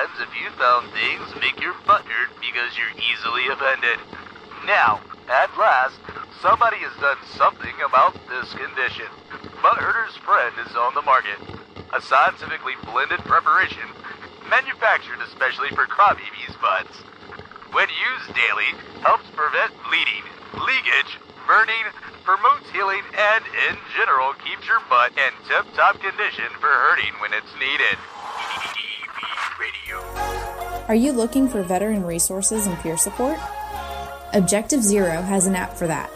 times have you found things make your butt hurt because you're easily offended? Now, at last, somebody has done something about this condition. Butthurter's Friend is on the market. A scientifically blended preparation manufactured especially for crybabies' butts. When used daily, helps prevent bleeding, leakage, burning, promotes healing, and in general keeps your butt in tip-top condition for hurting when it's needed. Radio. Are you looking for veteran resources and peer support? Objective Zero has an app for that.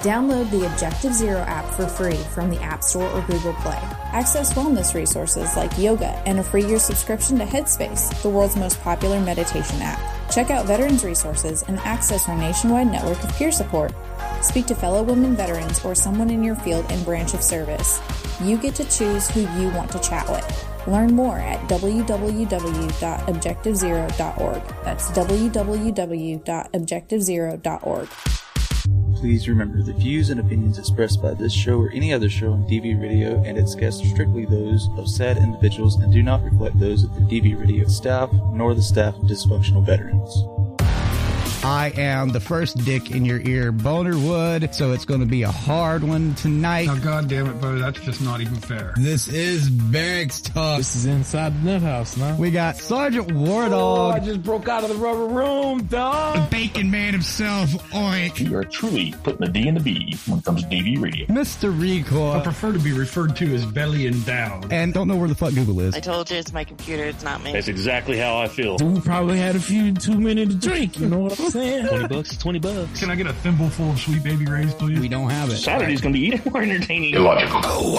Download the Objective Zero app for free from the App Store or Google Play. Access wellness resources like yoga and a free year subscription to Headspace, the world's most popular meditation app. Check out veterans resources and access our nationwide network of peer support. Speak to fellow women veterans or someone in your field and branch of service. You get to choose who you want to chat with. Learn more at www.objectivezero.org. That's www.objectivezero.org. Please remember the views and opinions expressed by this show or any other show on DV Radio and its guests are strictly those of said individuals and do not reflect those of the DV Radio staff nor the staff of dysfunctional veterans. I am the first dick in your ear, Boner Wood, so it's going to be a hard one tonight. Oh, God damn it, Bo, that's just not even fair. This is Barracks Talk. This is inside the nut house now. We got Sergeant War Oh, I just broke out of the rubber room, dog. the Bacon Man himself, Oink. You are truly putting the D in the B when it comes to DV radio. Mr. Recoil. I prefer to be referred to as belly endowed. And don't know where the fuck Google is. I told you it's my computer, it's not me. That's exactly how I feel. We probably had a few too many to drink. You know what I'm saying? 20 bucks is 20 bucks. Can I get a thimble full of Sweet Baby Ray's, please? We don't have it. Saturday's going to be even more entertaining. Illogical. Oh,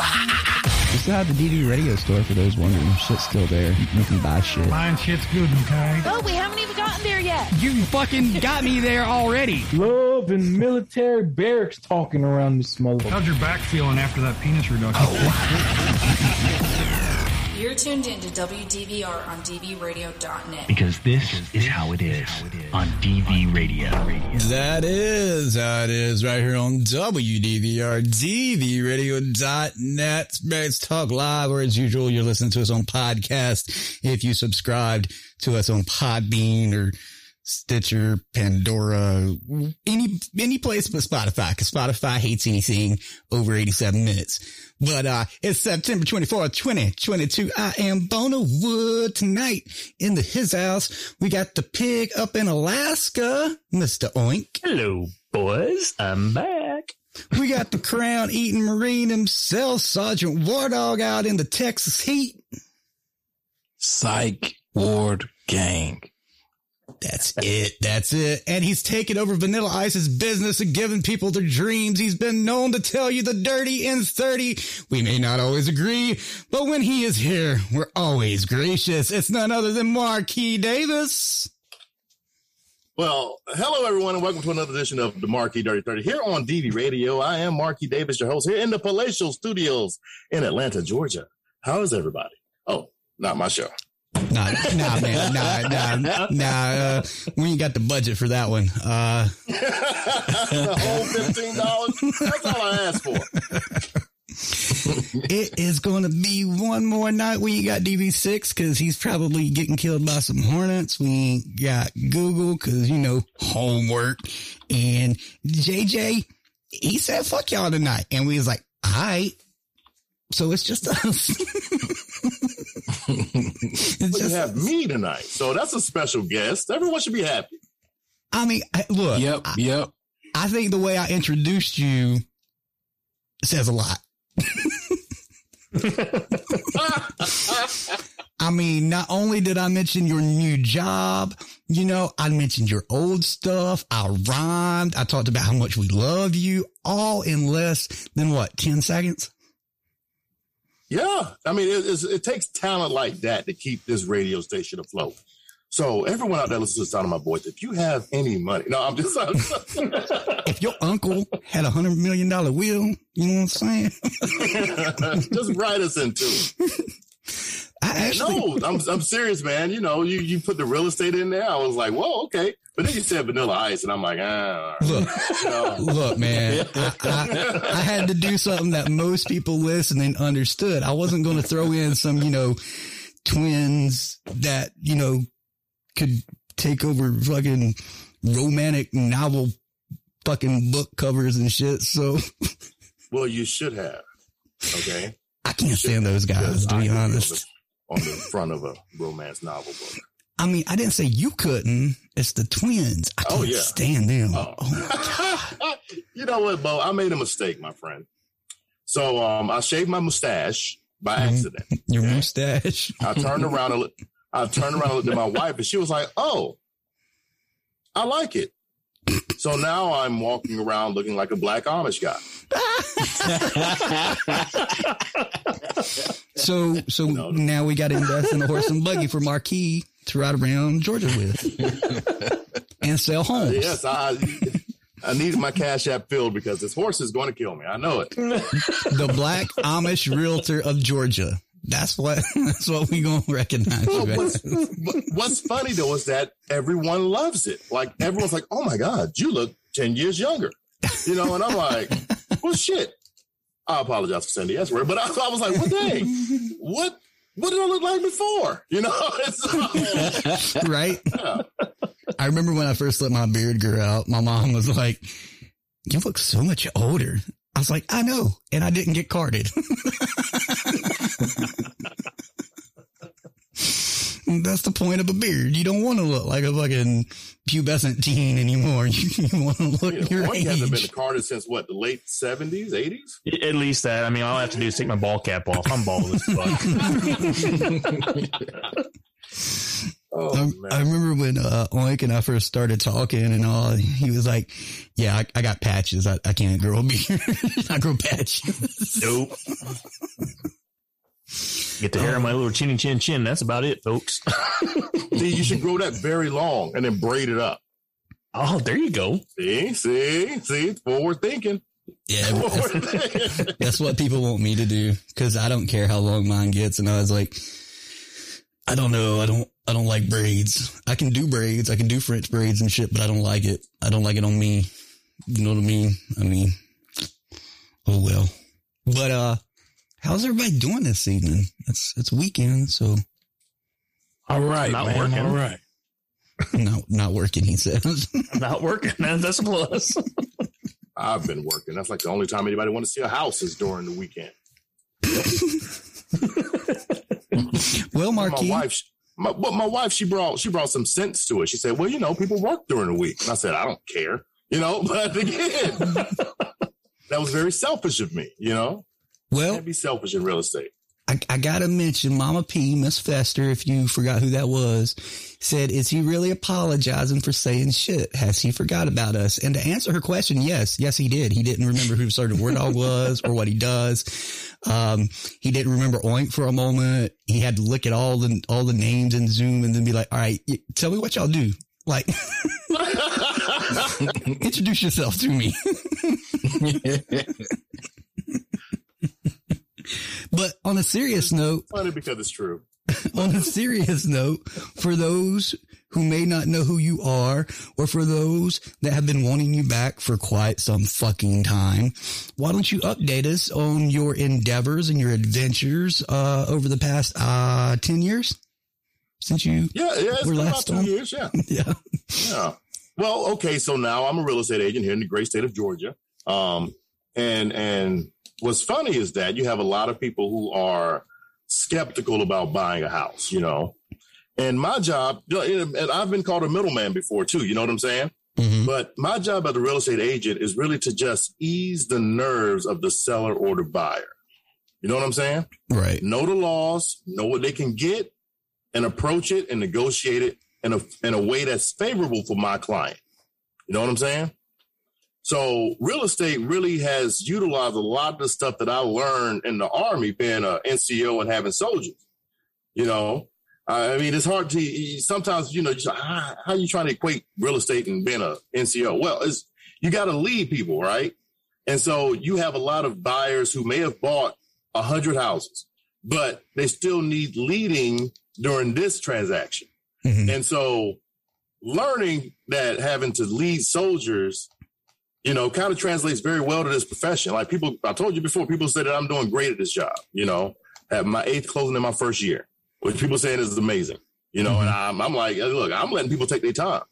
we still have the DV radio store for those wondering. Shit's still there. You can buy shit. Mine shit's good, okay? Oh, we haven't even gotten there yet. You fucking got me there already. Love and military barracks talking around this mother. How's your back feeling after that penis reduction? Oh, You're tuned in to WDVR on DVRadio.net. Because this is how it is on DV Radio. That is how it is right here on WDVR, DVRadio.net. Let's talk live, or as usual, you're listening to us on podcast. If you subscribed to us on Podbean or Stitcher, Pandora, any, any place but Spotify, cause Spotify hates anything over 87 minutes. But, uh, it's September 24th, 2022. I am Bono Wood tonight in the his house. We got the pig up in Alaska, Mr. Oink. Hello, boys. I'm back. We got the crown eating Marine himself, Sergeant War Dog out in the Texas heat. Psych Ward Gang. That's it. That's it. And he's taken over Vanilla Ice's business and given people their dreams. He's been known to tell you the dirty and 30. We may not always agree, but when he is here, we're always gracious. It's none other than Marquis Davis. Well, hello everyone, and welcome to another edition of the Marquee Dirty 30 here on DV Radio. I am Marquis Davis, your host here in the Palatial Studios in Atlanta, Georgia. How is everybody? Oh, not my show. Nah, nah, man, nah, nah, nah. Uh, we ain't got the budget for that one. Uh, the whole fifteen dollars. That's all I asked for. it is going to be one more night we ain't got DV6 because he's probably getting killed by some hornets. We ain't got Google because, you know, homework. And JJ, he said, fuck y'all tonight. And we was like, all right. So it's just us. it's But you have me tonight, so that's a special guest. Everyone should be happy. I mean, look, Yep, I, yep. I think the way I introduced you says a lot. I mean, not only did I mention your new job, you know, I mentioned your old stuff. I rhymed. I talked about how much we love you all in less than what, 10 seconds? Yeah, I mean, it, it's, it takes talent like that to keep this radio station afloat. So everyone out there listening to the sound of my voice, if you have any money, no, I'm just, If your uncle had a hundred million dollar wheel, you know what I'm saying? just write us into it. I actually, No, I'm I'm serious, man. You know, you you put the real estate in there. I was like, whoa, okay. But then you said vanilla ice, and I'm like, ah. look, look, man, I, I, I had to do something that most people listening understood. I wasn't going to throw in some, you know, twins that, you know, could take over fucking romantic novel fucking book covers and shit. So Well, you should have. Okay. I can't stand those guys, to be honest. On the, front of a romance novel book. I mean, I didn't say you couldn't. It's the twins. I can't Oh, yeah. stand them. Oh. you know what, Bo? I made a mistake, my friend. So um, I shaved my mustache by Mm-hmm. accident. Your mustache. I turned around and I turned around and looked at my wife, and she was like, "Oh, I like it." So now I'm walking around looking like a black Amish guy. So, so now we got to invest in a horse and buggy for Marquis to ride around Georgia with and sell homes. Yes, I I needed my cash app filled because this horse is going to kill me. I know it. The Black Amish Realtor of Georgia. That's what. That's what we gonna recognize. Well, what's, what's funny though is that everyone loves it. Like everyone's like, "Oh my god, you look ten years younger," you know. And I'm like, "Well, shit." I apologize for saying the S word, but I, I was like, "What day? What? What did I look like before?" You know. Right? yeah. I remember when I first let my beard grow out, my mom was like, you look so much older. I was like, I know. And I didn't get carded. That's the point of a beard. You don't want to look like a fucking pubescent teen anymore. You, want to look You know, your Oink hasn't been carded since what the late seventies, eighties. At least that. I mean, all I have to do is take my ball cap off. I'm bald as fuck. Oh I, man. I remember when uh, Oink and I first started talking and all, he was like, yeah, I, I got patches. I, I can't grow a beard. I grow patches. nope. Get the hair on my little chinny chin chin. That's about it, folks. See, you should grow that very long and then braid it up. Oh, there you go. See, see, see, forward thinking. Yeah, Forward that's, thinking. that's what people want me to do because I don't care how long mine gets. And I was like, I don't know. I don't, I don't like braids. I can do braids. I can do French braids and shit, but I don't like it. I don't like it on me. You know what I mean? I mean, oh well. But, uh, how's everybody doing this evening? It's, it's weekend. So All right, Not man. working. All right. not, not working, he says. Not working. Man, That's a plus. I've been working. That's like the only time anybody want to see a house is during the weekend. well, My Marquis, wife, my, but my wife, she brought she brought some sense to it. She said, "Well, you know, people work during the week." And I said, "I don't care," you know. But again, that was very selfish of me. You know, well, can't be selfish in real estate. I, I gotta mention Mama P, Miss Fester, if you forgot who that was, said, is he really apologizing for saying shit? Has he forgot about us? And to answer her question, yes, yes, he did. He didn't remember who Sergeant War Dog was or what he does. Um, he didn't remember Oink for a moment. He had to look at all the, all the names in Zoom and then be like, all right, y- tell me what y'all do. Like, introduce yourself to me. but on a serious note, Funny because it's true. on a serious note, for those who may not know who you are, or for those that have been wanting you back for quite some fucking time, why don't you update us on your endeavors and your adventures uh, over the past uh, 10 years since you Yeah, yeah, it's were been about last two years. Yeah, Yeah. yeah. Well, okay, so now I'm a real estate agent here in the great state of Georgia. Um, and and what's funny is that you have a lot of people who are skeptical about buying a house, you know. And my job, and I've been called a middleman before too, you know what I'm saying? Mhm. But my job as a real estate agent is really to just ease the nerves of the seller or the buyer. You know what I'm saying? Right. know the laws, know what they can get, and approach it and negotiate it in a in a way that's favorable for my client. You know what I'm saying? So real estate really has utilized a lot of the stuff that I learned in the army, being a NCO and having soldiers. You know, I mean, it's hard to sometimes. You know, just, how, how you trying to equate real estate and being a NCO? Well, it's you got to lead people, right? And so you have a lot of buyers who may have bought a hundred houses, but they still need leading during this transaction. Mhm. And so learning that having to lead soldiers, you know, kind of translates very well to this profession. Like people, I told you before, people say that I'm doing great at this job, you know, at my eighth closing in my first year. which people saying is amazing. You know, and mm-hmm. I'm, I'm like, look, I'm letting people take their time.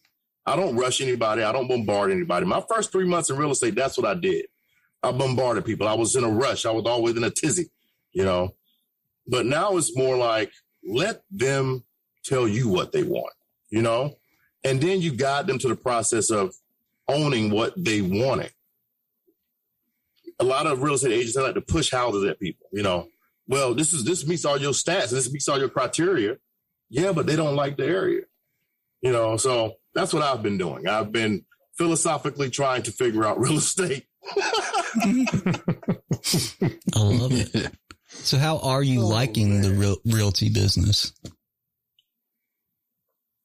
I don't rush anybody. I don't bombard anybody. My first three months in real estate, that's what I did. I bombarded people. I was in a rush. I was always in a tizzy, you know. But now it's more like let them tell you what they want, you know, and then you guide them to the process of owning what they wanted. A lot of real estate agents they like to push houses at people, you know. Well, this is this meets all your stats, this meets all your criteria. Yeah, but they don't like the area, you know. So that's what I've been doing. I've been philosophically trying to figure out real estate. I love it. So, how are you oh, liking the real, realty business?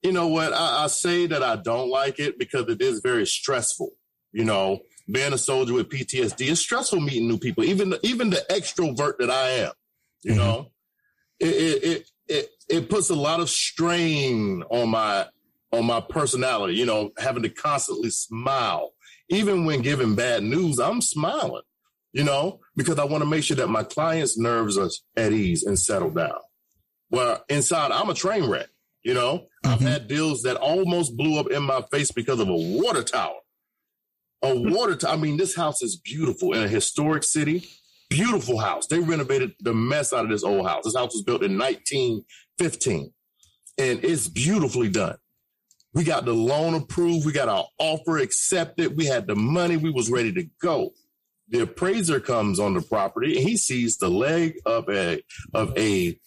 You know what? I, I say that I don't like it because it is very stressful. You know, being a soldier with PTSD is stressful meeting new people. Even even the extrovert that I am, you Mm-hmm. know, it, it it it it puts a lot of strain on my on my personality. You know, having to constantly smile, even when giving bad news, I'm smiling. You know, because I want to make sure that my clients' nerves are at ease and settle down. Well, inside, I'm a train wreck. You know, I've mm-hmm. had deals that almost blew up in my face because of a water tower. A water tower. I mean, this house is beautiful in a historic city. Beautiful house. They renovated the mess out of this old house. This house was built in 1915 and it's beautifully done. We got the loan approved. We got our offer accepted. We had the money. We was ready to go. The appraiser comes on the property and he sees the leg of a of a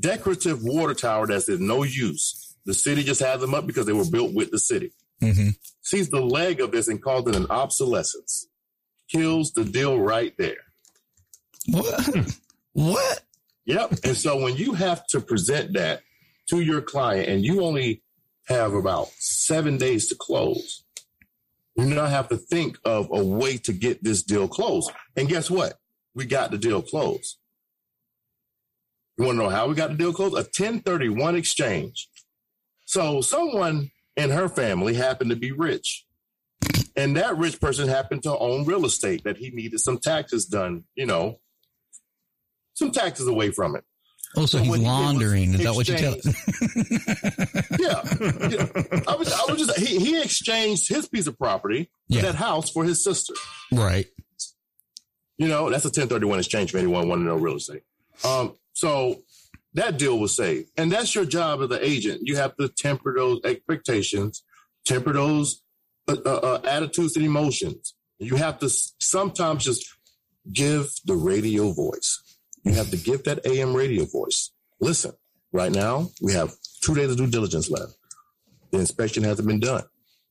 decorative water tower that's in no use. The city just has them up because they were built with the city. Mm-hmm. Sees the leg of this and calls it an obsolescence. Kills the deal right there. What? what? Yep. And so when you have to present that to your client and you only have about seven days to close, you now have to think of a way to get this deal closed. And guess what? We got the deal closed. You want to know how we got the deal closed? A 1031 exchange. So someone in her family happened to be rich. And that rich person happened to own real estate that he needed some taxes done, you know, some taxes away from it. Oh, so So he's what he was laundering. Is that what you tell? Yeah. yeah. I was, I was just, he, he exchanged his piece of property, Yeah. that house for his sister. right. You know, that's a 1031 exchange for anyone wanting to know real estate. Um, so that deal was saved. And that's your job as an agent. You have to temper those expectations, temper those uh, uh, uh, attitudes and emotions. You have to sometimes just give the radio voice. You have to give that AM radio voice. Listen, right now we have two days of due diligence left. The inspection hasn't been done.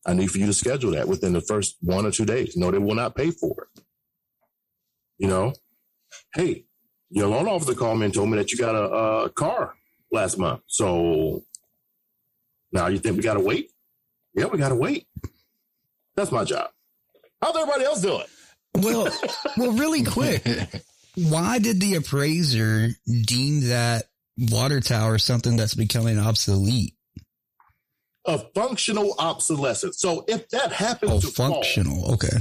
I need for you to schedule that within the first one or two days. No, they will not pay for it. You know, hey, loan officer called me and told me that you got a, a car last month. So now you think we got to wait? Yeah, we got to wait. That's my job. How's everybody else doing? Well, well, really quick. Why did the appraiser deem that water tower something that's becoming obsolete? A functional obsolescence. So if that happens Oh, to fall, functional. Okay.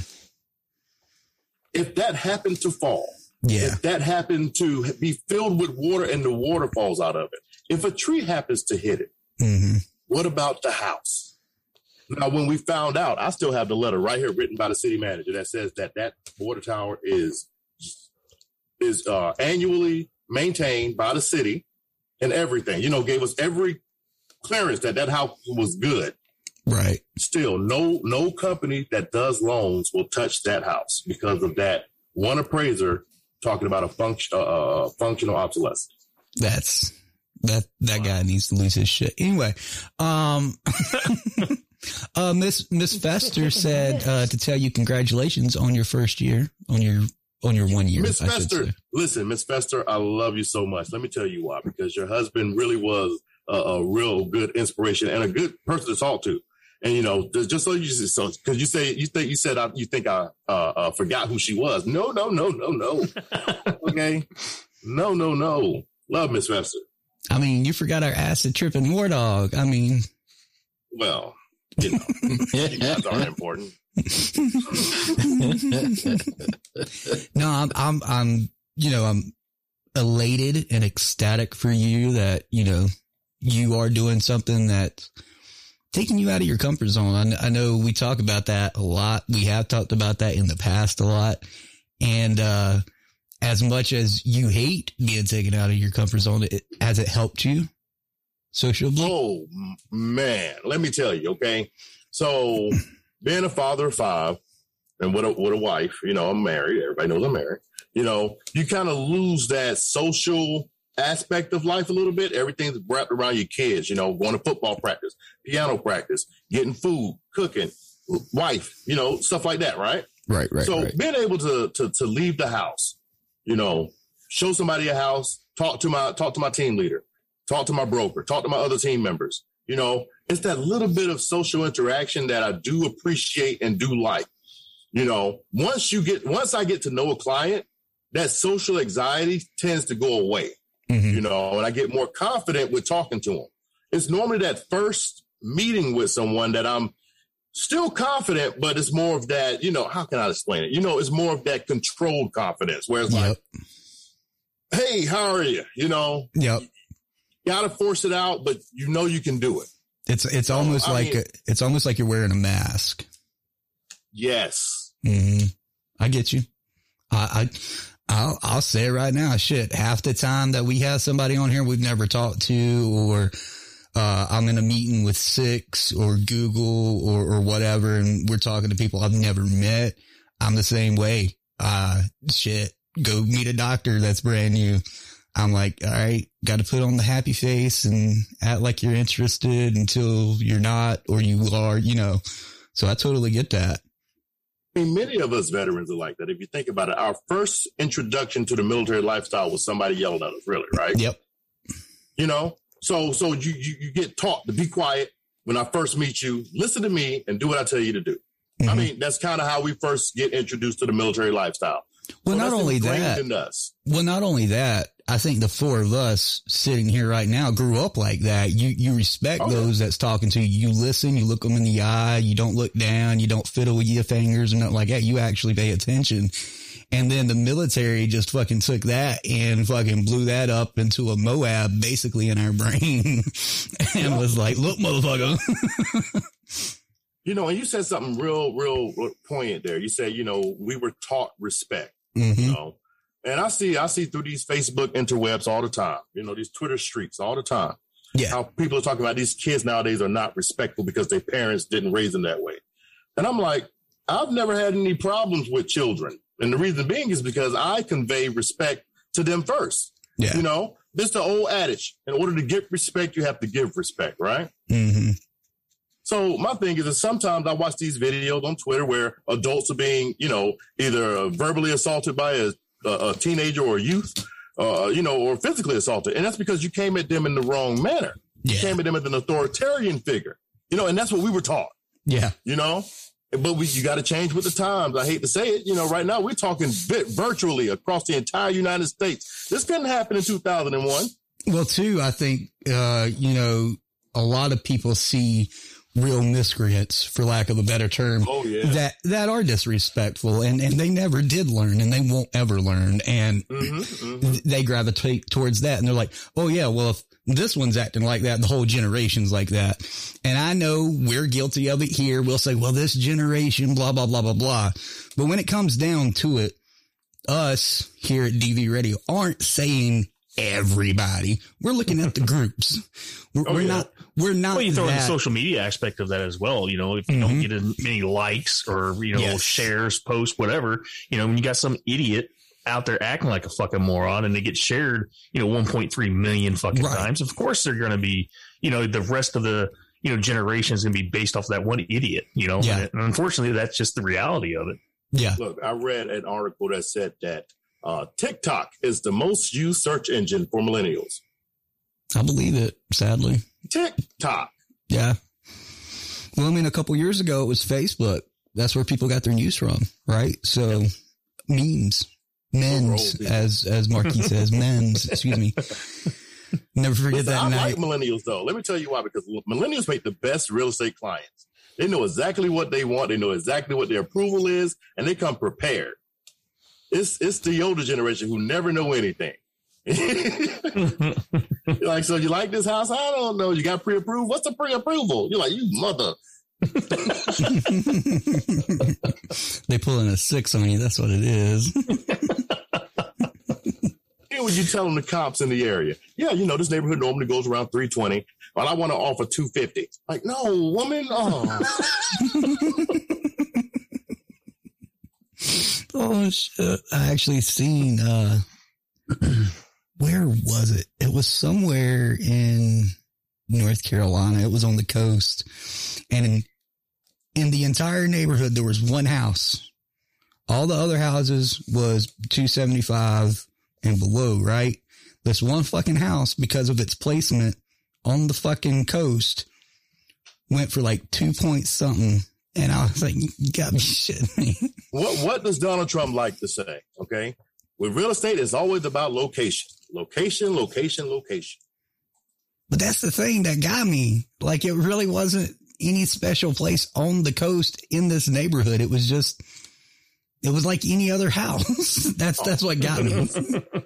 if that happened to fall, Yeah. if that happened to be filled with water and the water falls out of it, if a tree happens to hit it, Mm-hmm. what about the house? Now, when we found out, I still have the letter right here written by the city manager that says that that water tower is is uh, annually maintained by the city and everything. You know, gave us every clearance that that house was good. Right. Still, no no company that does loans will touch that house because of that one appraiser talking about a function uh, functional obsolescence. That's that that guy needs to lose his shit. Anyway, um uh Miss Miss Fester said uh to tell you congratulations on your first year, on your on your one year. Miss Fester, listen, Miss Fester, I love you so much. Let me tell you why. Because your husband really was a, a real good inspiration and a good person to talk to. And you know, just just so you so because you say you think you said I, you think I uh, uh, forgot who she was. No, no, no, no, no. okay, no, no, no. Love Miss Fester. I mean, you forgot our acid tripping war dog. I mean, Well, you know, you guys aren't important. no, I'm, I'm, I'm, you know, I'm, elated and ecstatic for you that, you know, you are doing something that's taking you out of your comfort zone. I, know we talk about that a lot. We have talked about that in the past a lot. And, uh, as much as you hate being taken out of your comfort zone, it, has it helped you socially? Oh man, let me tell you. Okay, so being a father of five and with a with a wife, you know, I'm married. Everybody knows I'm married. You know, you kind of lose that social aspect of life a little bit. Everything's wrapped around your kids. You know, going to football practice, piano practice, getting food, cooking, wife. You know, stuff like that. Right. Right. Right. so right. being able to to to leave the house, you know, show somebody a house, talk to my talk to my team leader, talk to my broker, talk to my other team members. You know, it's that little bit of social interaction that I do appreciate and do like. You know, once you get once I get to know a client, that social anxiety tends to go away. Mhm. You know, and I get more confident with talking to them. It's normally that first meeting with someone that I'm still confident, but it's more of that, you know, how can I explain it? You know, it's more of that controlled confidence where it's like, hey, how are you? You know, Yep. gotta force it out, but you know you can do it. It's, it's almost I like, mean- it's almost like you're wearing a mask. Yes. hmm I get you. I, I, I'll, I'll say it right now. Shit. Half the time that we have somebody on here we've never talked to or, uh, I'm in a meeting with Six or Google or, or whatever, and we're talking to people I've never met. I'm the same way. Uh, shit. Go meet a doctor that's brand new. I'm like, all right, got to put on the happy face and act like you're interested until you're not or you are, you know. So I totally get that. I mean, many of us veterans are like that. If you think about it, our first introduction to the military lifestyle was somebody yelling at us, really, right? Yep. You know, so so you, you you get taught to be quiet when I first meet you, listen to me, and do what I tell you to do. I Mhm. mean, that's kind of how we first get introduced to the military lifestyle. Well, not only that, well, not only that, I think the four of us sitting here right now grew up like that. You, you respect Oh, yeah. those that's talking to you. You listen, you look them in the eye, you don't look down, you don't fiddle with your fingers and nothing like that. You actually pay attention. And then the military just fucking took that and fucking blew that up into a MOAB basically in our brain and was like, look, motherfucker. You know, and you said something real, real poignant there. You said, you know, we were taught respect. hmm you know. And I see, I see through these Facebook interwebs all the time, you know, these Twitter streaks all the time. Yeah. How people are talking about these kids nowadays are not respectful because their parents didn't raise them that way. And I'm like, I've never had any problems with children. And the reason being is because I convey respect to them first. Yeah. You know, this the old adage. In order to get respect, you have to give respect, right? hmm So my thing is that sometimes I watch these videos on Twitter where adults are being, you know, either verbally assaulted by a, a, teenager or a youth, uh, you know, or physically assaulted, and that's because you came at them in the wrong manner. You came at them as an authoritarian figure, you know, and that's what we were taught, Yeah. you know. But we, you got to change with the times. I hate to say it, you know. Right now, we're talking vi- virtually across the entire United States. This couldn't happen in 2001. Well, too, I think, uh, you know, a lot of people see real miscreants, for lack of a better term, Oh yeah. that, that are disrespectful and, and they never did learn and they won't ever learn. And hmm hmm they gravitate towards that and they're like, oh yeah, well, if this one's acting like that, the whole generation's like that. And I know we're guilty of it here. We'll say, well, this generation, blah, blah, blah, blah, blah. But when it comes down to it, us here at DV Radio aren't saying everybody. We're looking at the groups. We're, Oh, we're yeah. not, we're not Well, you throw in the social media aspect of that as well. You know, if you Mhm. don't get as many likes or, you know, Yes. shares, posts, whatever, you know, when you got some idiot out there acting like a fucking moron and they get shared, you know, 1.3 million fucking Right. times, of course they're going to be, you know, the rest of the, you know, generation is going to be based off of that one idiot, you know, Yeah. and unfortunately that's just the reality of it. yeah. Look, I read an article that said that uh, TikTok is the most used search engine for millennials. I believe it, sadly. TikTok. Yeah. Well, I mean, a couple years ago, it was Facebook. That's where people got their news from, right? So memes, men's, Overall, as, as Marquis says, men's, excuse me. Never forget Listen, that I night. like millennials though. Let me tell you why. Because millennials make the best real estate clients. They know exactly what they want. They know exactly what their approval is, and they come prepared. It's it's the older generation who never know anything. Like, so you like this house? I don't know. You got pre-approved? What's the pre-approval? You're like, you mother. they pulling a six on you. That's what it is. Here would you tell them the cops in the area? Yeah, you know, this neighborhood normally goes around 320, but I want to offer 250. Like, no, woman. Oh. oh shit. I actually seen uh where was it? It was somewhere in North Carolina. It was on the coast. And in in the entire neighborhood there was one house. All the other houses was 275 and below, right? This one fucking house because of its placement on the fucking coast went for like 2 point something and I was like, you got me shitting me. What what does Donald Trump like to say? Okay. With real estate, it's always about location. Location, location, location. But that's the thing that got me. Like it really wasn't any special place on the coast in this neighborhood. It was just it was like any other house. that's that's what got me.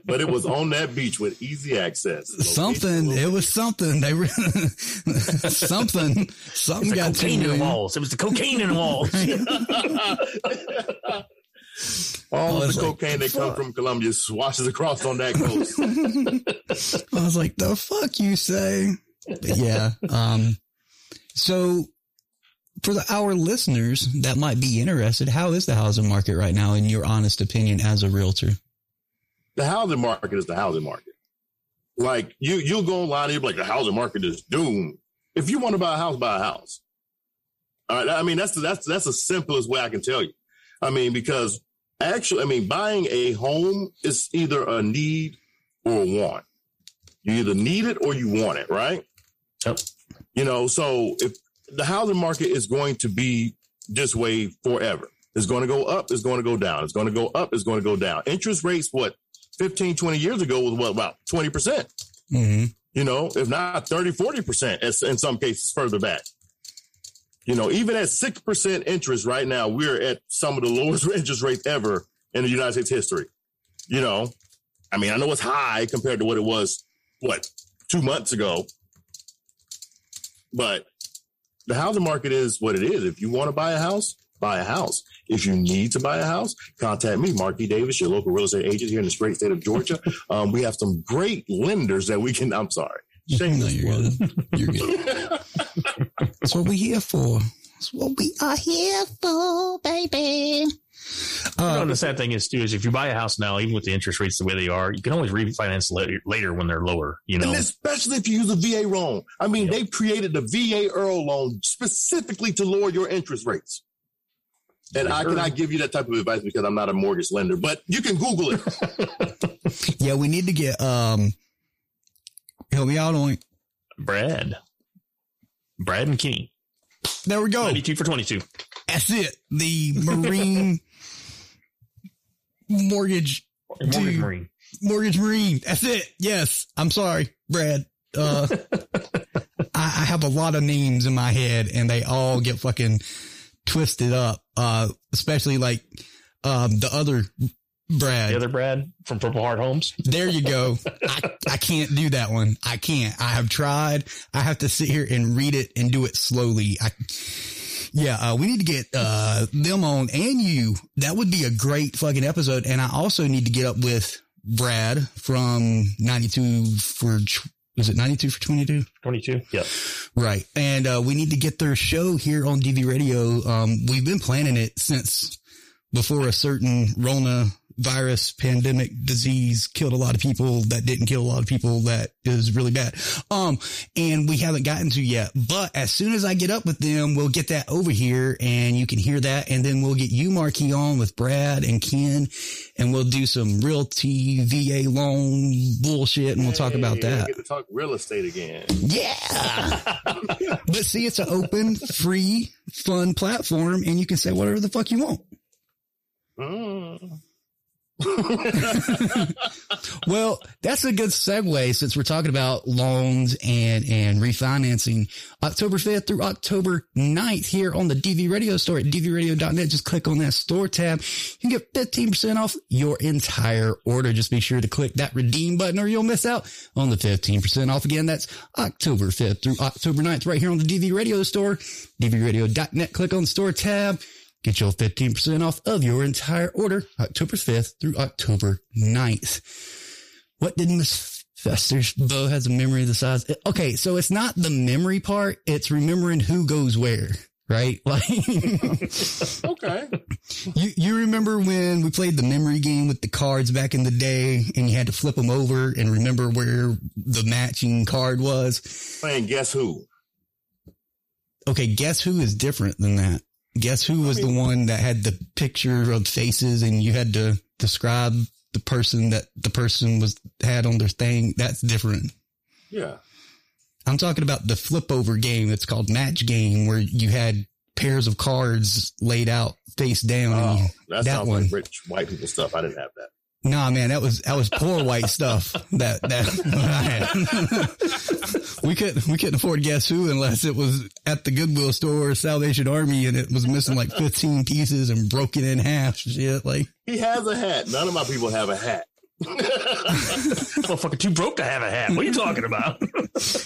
but it was on that beach with easy access. Location, something. location. It was something. They were something. Something got to cocaine in the walls. It was the cocaine in the walls. All of the like, cocaine that come from Colombia swashes across on that coast. I was like, the fuck you say? But yeah. Um, so for the, our listeners that might be interested, how is the housing market right now in your honest opinion as a realtor? the housing market is the housing market. Like you, you'll go online and you'll be like, the housing market is doomed. If you want to buy a house, buy a house. All right. I mean, that's the, that's that's the simplest way I can tell you. I mean, because actually, I mean, buying a home is either a need or a want. You either need it or you want it, right? Yep. You know, so if the housing market is going to be this way forever, it's going to go up, it's going to go down, it's going to go up, it's going to go down. Interest rates, what 15, 20 years ago was what about 20%, Mm-hmm. you know, if not 30, 40% in some cases further back. You know, even at 6% interest right now, we're at some of the lowest interest rates ever in the United States history. You know, I mean, I know it's high compared to what it was, what, two months ago. But the housing market is what it is. If you want to buy a house, buy a house. If you need to buy a house, contact me, Mark E. Davis, your local real estate agent here in the great state of Georgia. Um, we have some great lenders that we can. I'm sorry, No, you're plug. good. You're good. That's what we're here for. That's what we are here for, baby. You know, Uh, the sad thing is too is if you buy a house now, even with the interest rates the way they are, you can always refinance later, later when they're lower. You know, And especially if you use a VA loan. I mean, they've created the VA IRRRL loan specifically to lower your interest rates. And I Sure. cannot give you that type of advice because I'm not a mortgage lender, but you can Google it. yeah, we need to get, um, help me out on, Brad, Brad and Kenny, there we go. ninety-two for twenty-two. That's it. The Marine mortgage, Mortgage Dude. Marine. mortgage Marine. That's it. Yes. I'm sorry, Brad. Uh, I, I have a lot of names in my head and they all get fucking twisted up. Uh, especially like, um, the other Brad. The other Brad from Purple Heart Homes. There you go. I, I can't do that one. I can't. I have tried. I have to sit here and read it and do it slowly. I, yeah, uh, we need to get, uh, them on and you. That would be a great fucking episode. And I also need to get up with Brad from 92 for, was it 92 for 22? 22. Yep. Right. And, uh, we need to get their show here on DV radio. Um, we've been planning it since before a certain Rona virus pandemic disease killed a lot of people that didn't kill a lot of people that is really bad. Um, and we haven't gotten to yet, but as soon as I get up with them, we'll get that over here and you can hear that. And then we'll get you Marquis on with Brad and Ken and we'll do some real TVA loan bullshit and we'll talk about Hey, that. Get to talk real estate again. Yeah. but see, it's an open, free, fun platform and you can say whatever the fuck you want. Mm. Well, that's a good segue since we're talking about loans and, and refinancing. October 5th through October 9th here on the DV radio store at dvradio.net. Just click on that store tab. You can get 15% off your entire order. Just be sure to click that redeem button or you'll miss out on the 15% off. Again, that's October 5th through October 9th right here on the DV radio store, dvradio.net. Click on the store tab. Get your 15% off of your entire order October 5th through October 9th. What did Miss Fester's Bo has a memory of the size? Okay, so it's not the memory part, it's remembering who goes where, right? Like Okay. you you remember when we played the memory game with the cards back in the day and you had to flip them over and remember where the matching card was? Playing Guess Who? Okay, guess who is different than that? Guess who was the one that had the picture of faces and you had to describe the person that the person was had on their thing? That's different. Yeah. I'm talking about the flip over game. It's called match game where you had pairs of cards laid out face down. Oh, that, that sounds one. like rich white people stuff. I didn't have that. Nah, man, that was that was poor white stuff. That that we couldn't we couldn't afford guess who unless it was at the Goodwill store or Salvation Army and it was missing like fifteen pieces and broken in half. Shit, like He has a hat. None of my people have a hat. Motherfucker, too broke to have a hat. What are you talking about?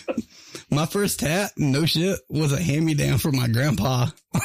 my first hat, no shit, was a hand me down from my grandpa.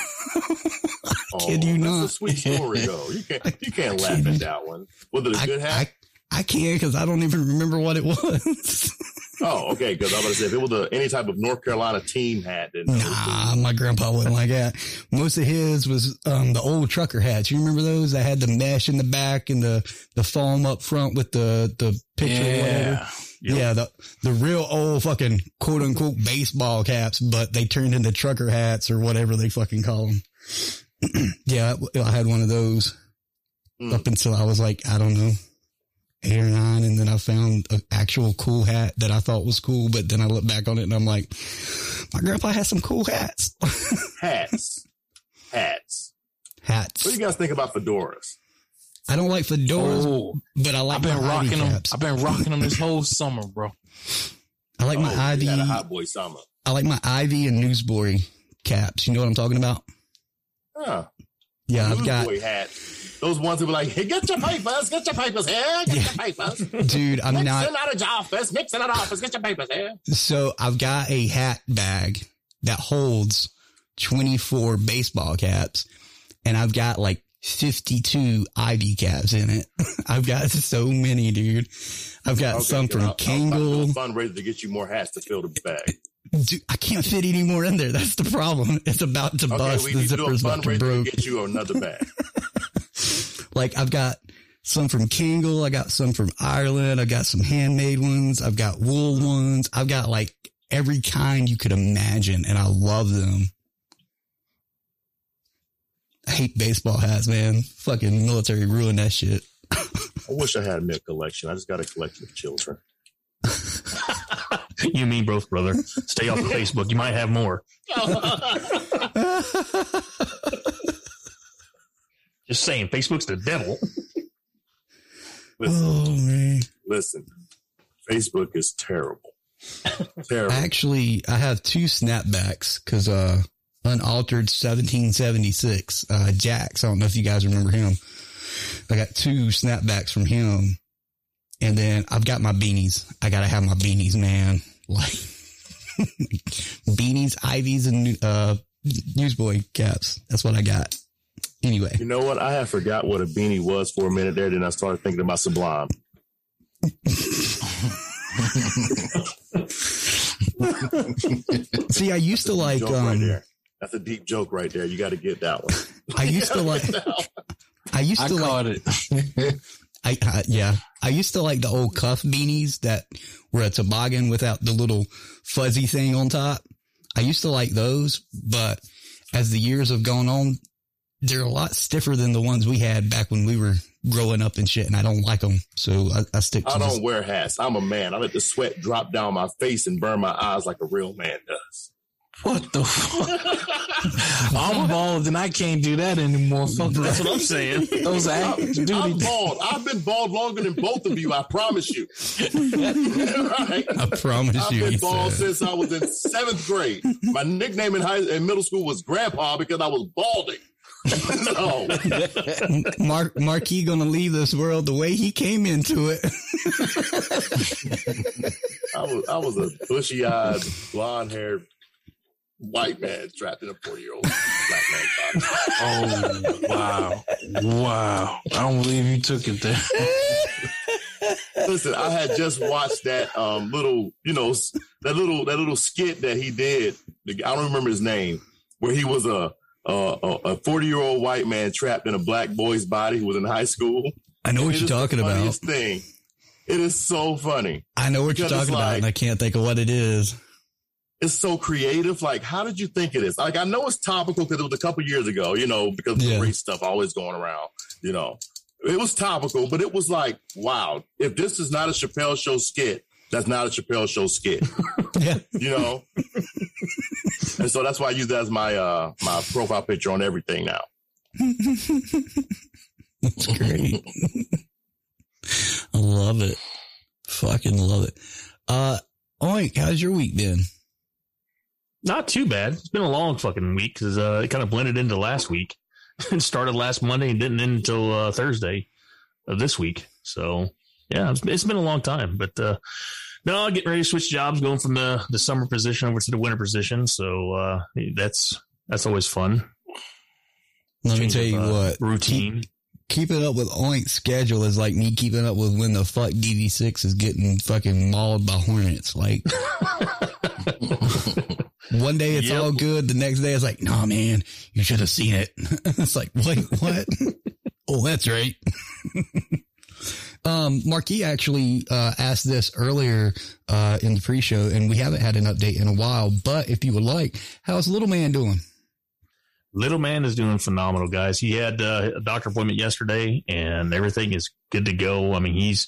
kid you Oh, that's not. a sweet story though. You can't you can't laugh at that one. Was it a good hat? I can't because I don't even remember what it was. Oh, okay. Because I was going to say if it was a, any type of North Carolina team hat, then. Nah, my grandpa wouldn't like that. Most of his was um, the old trucker hats. You remember those? that had the mesh in the back and the the foam up front with the the picture. or whatever. Yeah. Yeah, the the real old fucking quote unquote baseball caps, but they turned into trucker hats or whatever they fucking call them. yeah, I had one of those up until I was like, I don't know, eight or nine. And then I found an actual cool hat that I thought was cool. But then I look back on it and I'm like, my grandpa has some cool hats. hats, hats. Hats. What do you guys think about fedoras? I don't like fedoras, Oh, but I like I've been my rocking them. caps. I've been rocking them this whole summer, bro. I like my Oh, Ivy. You had a hot boy summer. I like my Ivy and Newsboy caps. You know what I'm talking about? Huh. Yeah, I've got, hat. Those ones who be like, hey, get your papers, get your papers here, get your papers. dude, I'm not. out of your office, mixing out of office, get your papers here. So I've got a hat bag that holds 24 baseball caps and I've got like 52 Ivy caps in it. I've got so many, dude. I've got Okay, some from I'll- I'll about to do Kangol. a fundraiser to get you more hats to fill the bag. Dude, I can't fit any more in there. That's the problem. It's about to Okay, bust. we The need to do a zipper's about to fundraiser to get you another bag. Like I've got some from Kangol. I got some from Ireland. I got some handmade ones. I've got wool ones. I've got like every kind you could imagine and I love them. I hate baseball hats, man. Fucking military ruined that shit. I wish I had a milk collection. I just got a collection of children. You and me both, brother. Stay off of Facebook. You might have more. Just saying, Facebook's the devil. Listen, Oh man. listen. Facebook is terrible. terrible. Actually, I have two snapbacks because, uh, unaltered 1776, uh, Jax. I don't know if you guys remember him. I got two snapbacks from him. And then I've got my beanies. I gotta have my beanies, man. Like beanies, ivies, and, uh, newsboy caps. That's what I got. Anyway. You know what? I have forgot what a beanie was for a minute there. Then I started thinking about Sublime. See, I used to like, joke right um. That's a deep joke right there. You got to get that one. I used to like, I used I to like, caught it. I uh, yeah, I used to like the old cuff beanies that were a toboggan without the little fuzzy thing on top. I used to like those, but as the years have gone on, they're a lot stiffer than the ones we had back when we were growing up and shit. And I don't like them, so I, I stick to. I don't wear hats. I'm a man. I let the sweat drop down my face and burn my eyes like a real man does. What the fuck? I'm bald and I can't do that anymore. Fuck That's that. what I'm saying. Those active duty. I'm bald. I've been bald longer than both of you. I promise you. right? I promise you. I've been bald said. since I was in seventh grade. My nickname in high in middle school was Grandpa because I was balding. no, Mark Marquis gonna leave this world the way he came into it. I was I was a bushy eyed, blonde haired white man trapped in a forty year old black man's body. Oh wow, wow! I don't believe you took it there. Listen, I had just watched that um little, you know, that little that little skit that he did. I don't remember his name, where he was a a forty year old white man trapped in a black boy's body who was in high school. I know what you're talking about. Thing. It is so funny. I know what you're Because it's talking about, and I can't think of what it is. It's so creative. Like, how did you think it is? Like, I know it's topical because it was a couple years ago, you know, because of Yeah. the race stuff always going around, you know. It was topical, but it was like, wow, if this is not a Chappelle show skit, that's not a Chappelle show skit. Yeah. you know. and so that's why I use that as my uh my profile picture on everything now. That's great. I love it. Fucking love it. Uh, Oink, how's your week been? Not too bad. It's been a long fucking week because uh, it kind of blended into last week. it started last Monday and didn't end until uh, Thursday of this week. So yeah, it's, it's been a long time. But uh, no, getting ready to switch jobs, going from the the summer position over to the winter position. So uh, that's that's always fun. Let me tell of, you uh, what. routine. Keeping up with Oink's schedule is like me keeping up with when the fuck DV6 is getting fucking mauled by hornets. Like, one day it's Yep. all good. The next day it's like, nah, man, you should have seen it. it's like, wait, what? oh, that's right. um, Marquis actually, uh, asked this earlier, uh, in the pre-show and we haven't had an update in a while, but if you would like, how's little man doing? Little man is doing phenomenal, guys. He had uh, a doctor appointment yesterday, and everything is good to go. I mean, he's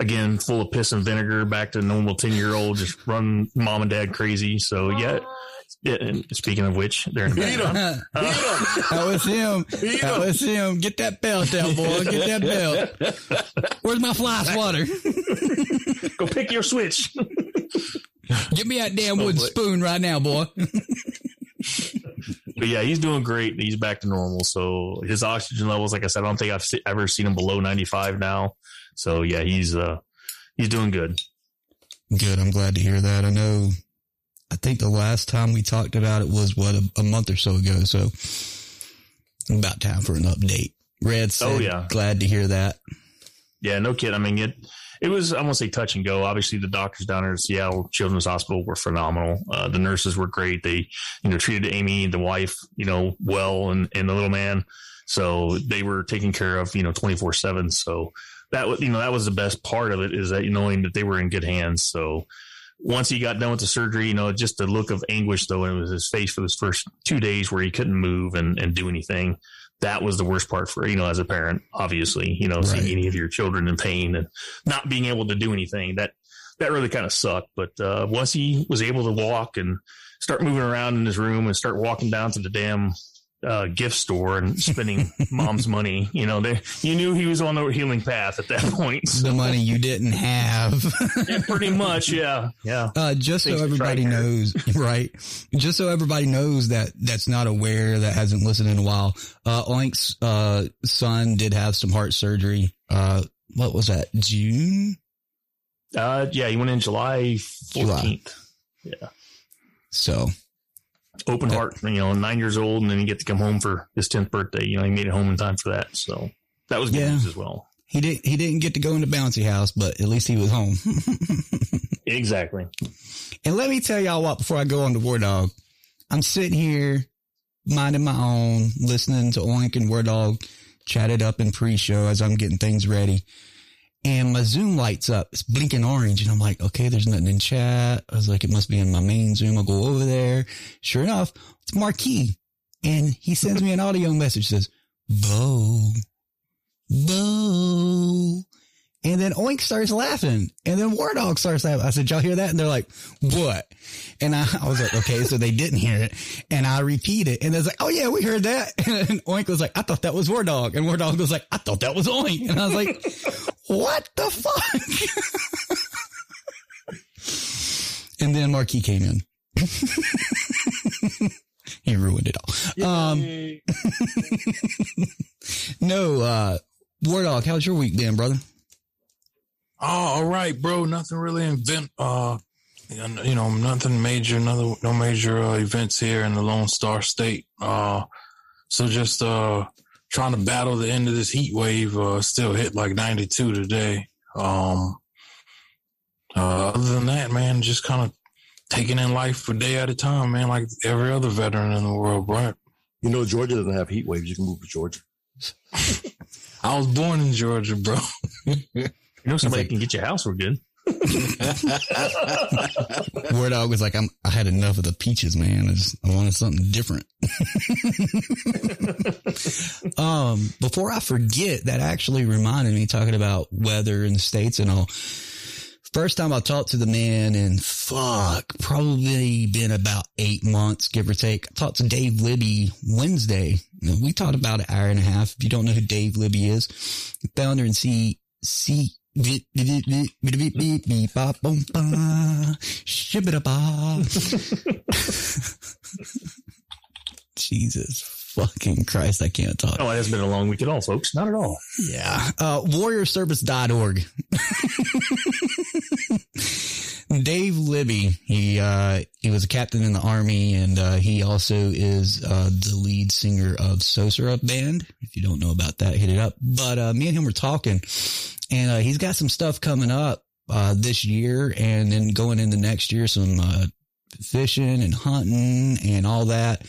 again full of piss and vinegar, back to normal ten year old, just run mom and dad crazy. So yeah. yeah and speaking of which, they're in the Beat him. background. Beat uh, him. That was him. Beat That him. was him. Get that belt out, boy. Get that belt. Where's my fly swatter? Go pick your switch. Get me that damn wooden oh, spoon right now, boy. But yeah, he's doing great. He's back to normal. So his oxygen levels, like I said, I don't think I've ever seen him below 95 now. So yeah, he's, uh, he's doing good. Good. I'm glad to hear that. I know. I think the last time we talked about it was what a, a month or so ago. So about time for an update. Red said, Oh, yeah. glad to hear that. Yeah, no kid. I mean, it, it was, I won't say touch and go. Obviously the doctors down there at Seattle Children's Hospital were phenomenal. Uh, the nurses were great. They, you know, treated Amy, the wife, you know, well and, and the little man. So they were taken care of, you know, 24 seven. So that was, you know, that was the best part of it is that knowing that they were in good hands. So once he got done with the surgery, you know, just the look of anguish though, and it was his face for those first two days where he couldn't move and, and do anything. That was the worst part for, you know, as a parent, obviously, you know, seeing any of your children in pain and not being able to do anything. That, that really kind of sucked. But, uh, once he was able to walk and start moving around in his room and start walking down to the damn, uh, gift store and spending mom's money, you know, they, you knew he was on the healing path at that point. So, The money you didn't have. yeah, pretty much. Yeah. Yeah. Uh, just so Thanks for everybody knows, right? Just so everybody knows that that's not aware, that hasn't listened in a while. Uh, Oink's, uh, son did have some heart surgery. Uh, what was that? June? Uh, yeah, he went in July July. 14th. Yeah. So Open heart, you know, nine years old, and then he get to come home for his 10th birthday. You know, he made it home in time for that. So that was good Yeah. news as well. he didn't, he didn't get to go into the bouncy house, but at least he was home. Exactly. and let me tell y'all what, before I go on to War Dog, I'm sitting here minding my own, listening to Oink and War Dog chatted up in pre-show as I'm getting things ready. And my Zoom lights up. It's blinking orange. And I'm like, okay, there's nothing in chat. I was like, it must be in my main Zoom. I'll go over there. Sure enough, it's Marquis. And he sends me an audio message says, Bo, Bo. And then Oink starts laughing. And then War Dog starts laughing. I said, y'all hear that? And they're like, what? And I, I was like, okay, so they didn't hear it. And I repeat it. And they're like, oh yeah, we heard that. And Oink was like, I thought that was War Dog. And War Dog was like, I thought that was Oink. And I was like, what the fuck? and then Marquis came in. he ruined it all. Um, no, uh, War Dog, how's your week been, brother? Oh, all right, bro. Nothing really invent. Uh, you know, nothing major. Another no major uh, events here in the Lone Star State. Uh, so just uh trying to battle the end of this heat wave. Uh, still hit like 92 today. Um, uh, other than that, man, just kind of taking in life a day at a time, man, like every other veteran in the world, right? You know, Georgia doesn't have heat waves. You can move to Georgia. I was born in Georgia, bro. You know, somebody can get your house for good. War Dog was like, I'm, I had enough of the peaches, man. I just, I wanted something different. um, before I forget, that actually reminded me talking about weather in the States and all. First time I talked to the man in fuck, probably been about eight months, give or take. I talked to Dave Libby Wednesday. We talked about an hour and a half. If you don't know who Dave Libby is, founder and C, C, Jesus fucking Christ, I can't talk. Oh, it hasn't been a long week at all, folks. Not at all. Yeah. Uh, warriorservice.org. Dave Libby, he, uh, he was a captain in the army and, uh, he also is, uh, the lead singer of Sosura band. If you don't know about that, hit it up. But, uh, me and him were talking and, uh, he's got some stuff coming up, uh, this year and then going into next year, some, uh, fishing and hunting and all that.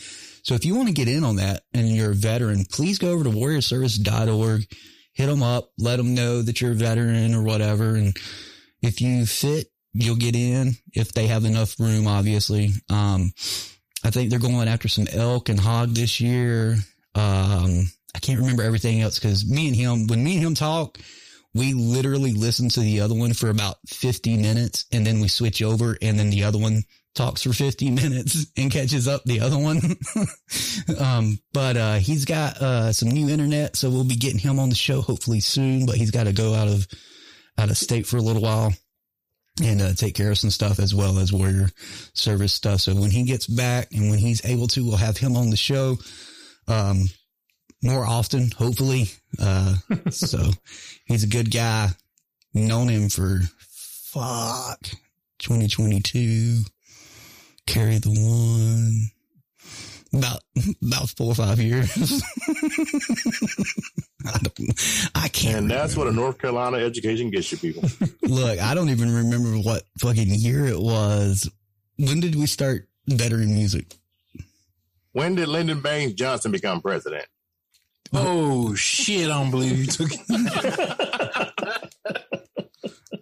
So if you want to get in on that and you're a veteran, please go over to warriorservice.org, hit them up, let them know that you're a veteran or whatever. And if you fit, you'll get in if they have enough room, obviously. Um, I think they're going after some elk and hog this year. Um, I can't remember everything else because me and him, when me and him talk, we literally listen to the other one for about 50 minutes and then we switch over and then the other one talks for 50 minutes and catches up the other one. um, but, uh, he's got, uh, some new internet. So we'll be getting him on the show hopefully soon, but he's got to go out of, out of state for a little while and, uh, take care of some stuff as well as warrior service stuff. So when he gets back and when he's able to, we'll have him on the show. Um, more often, hopefully. Uh, so he's a good guy. Known him for fuck 2022 carry the one about about four or five years. I, don't, I can't. And that's what a North Carolina education gets you, people. Look, I don't even remember what fucking year it was. When did we start veteran music? When did Lyndon Baines Johnson become president? Oh shit! I don't believe you took.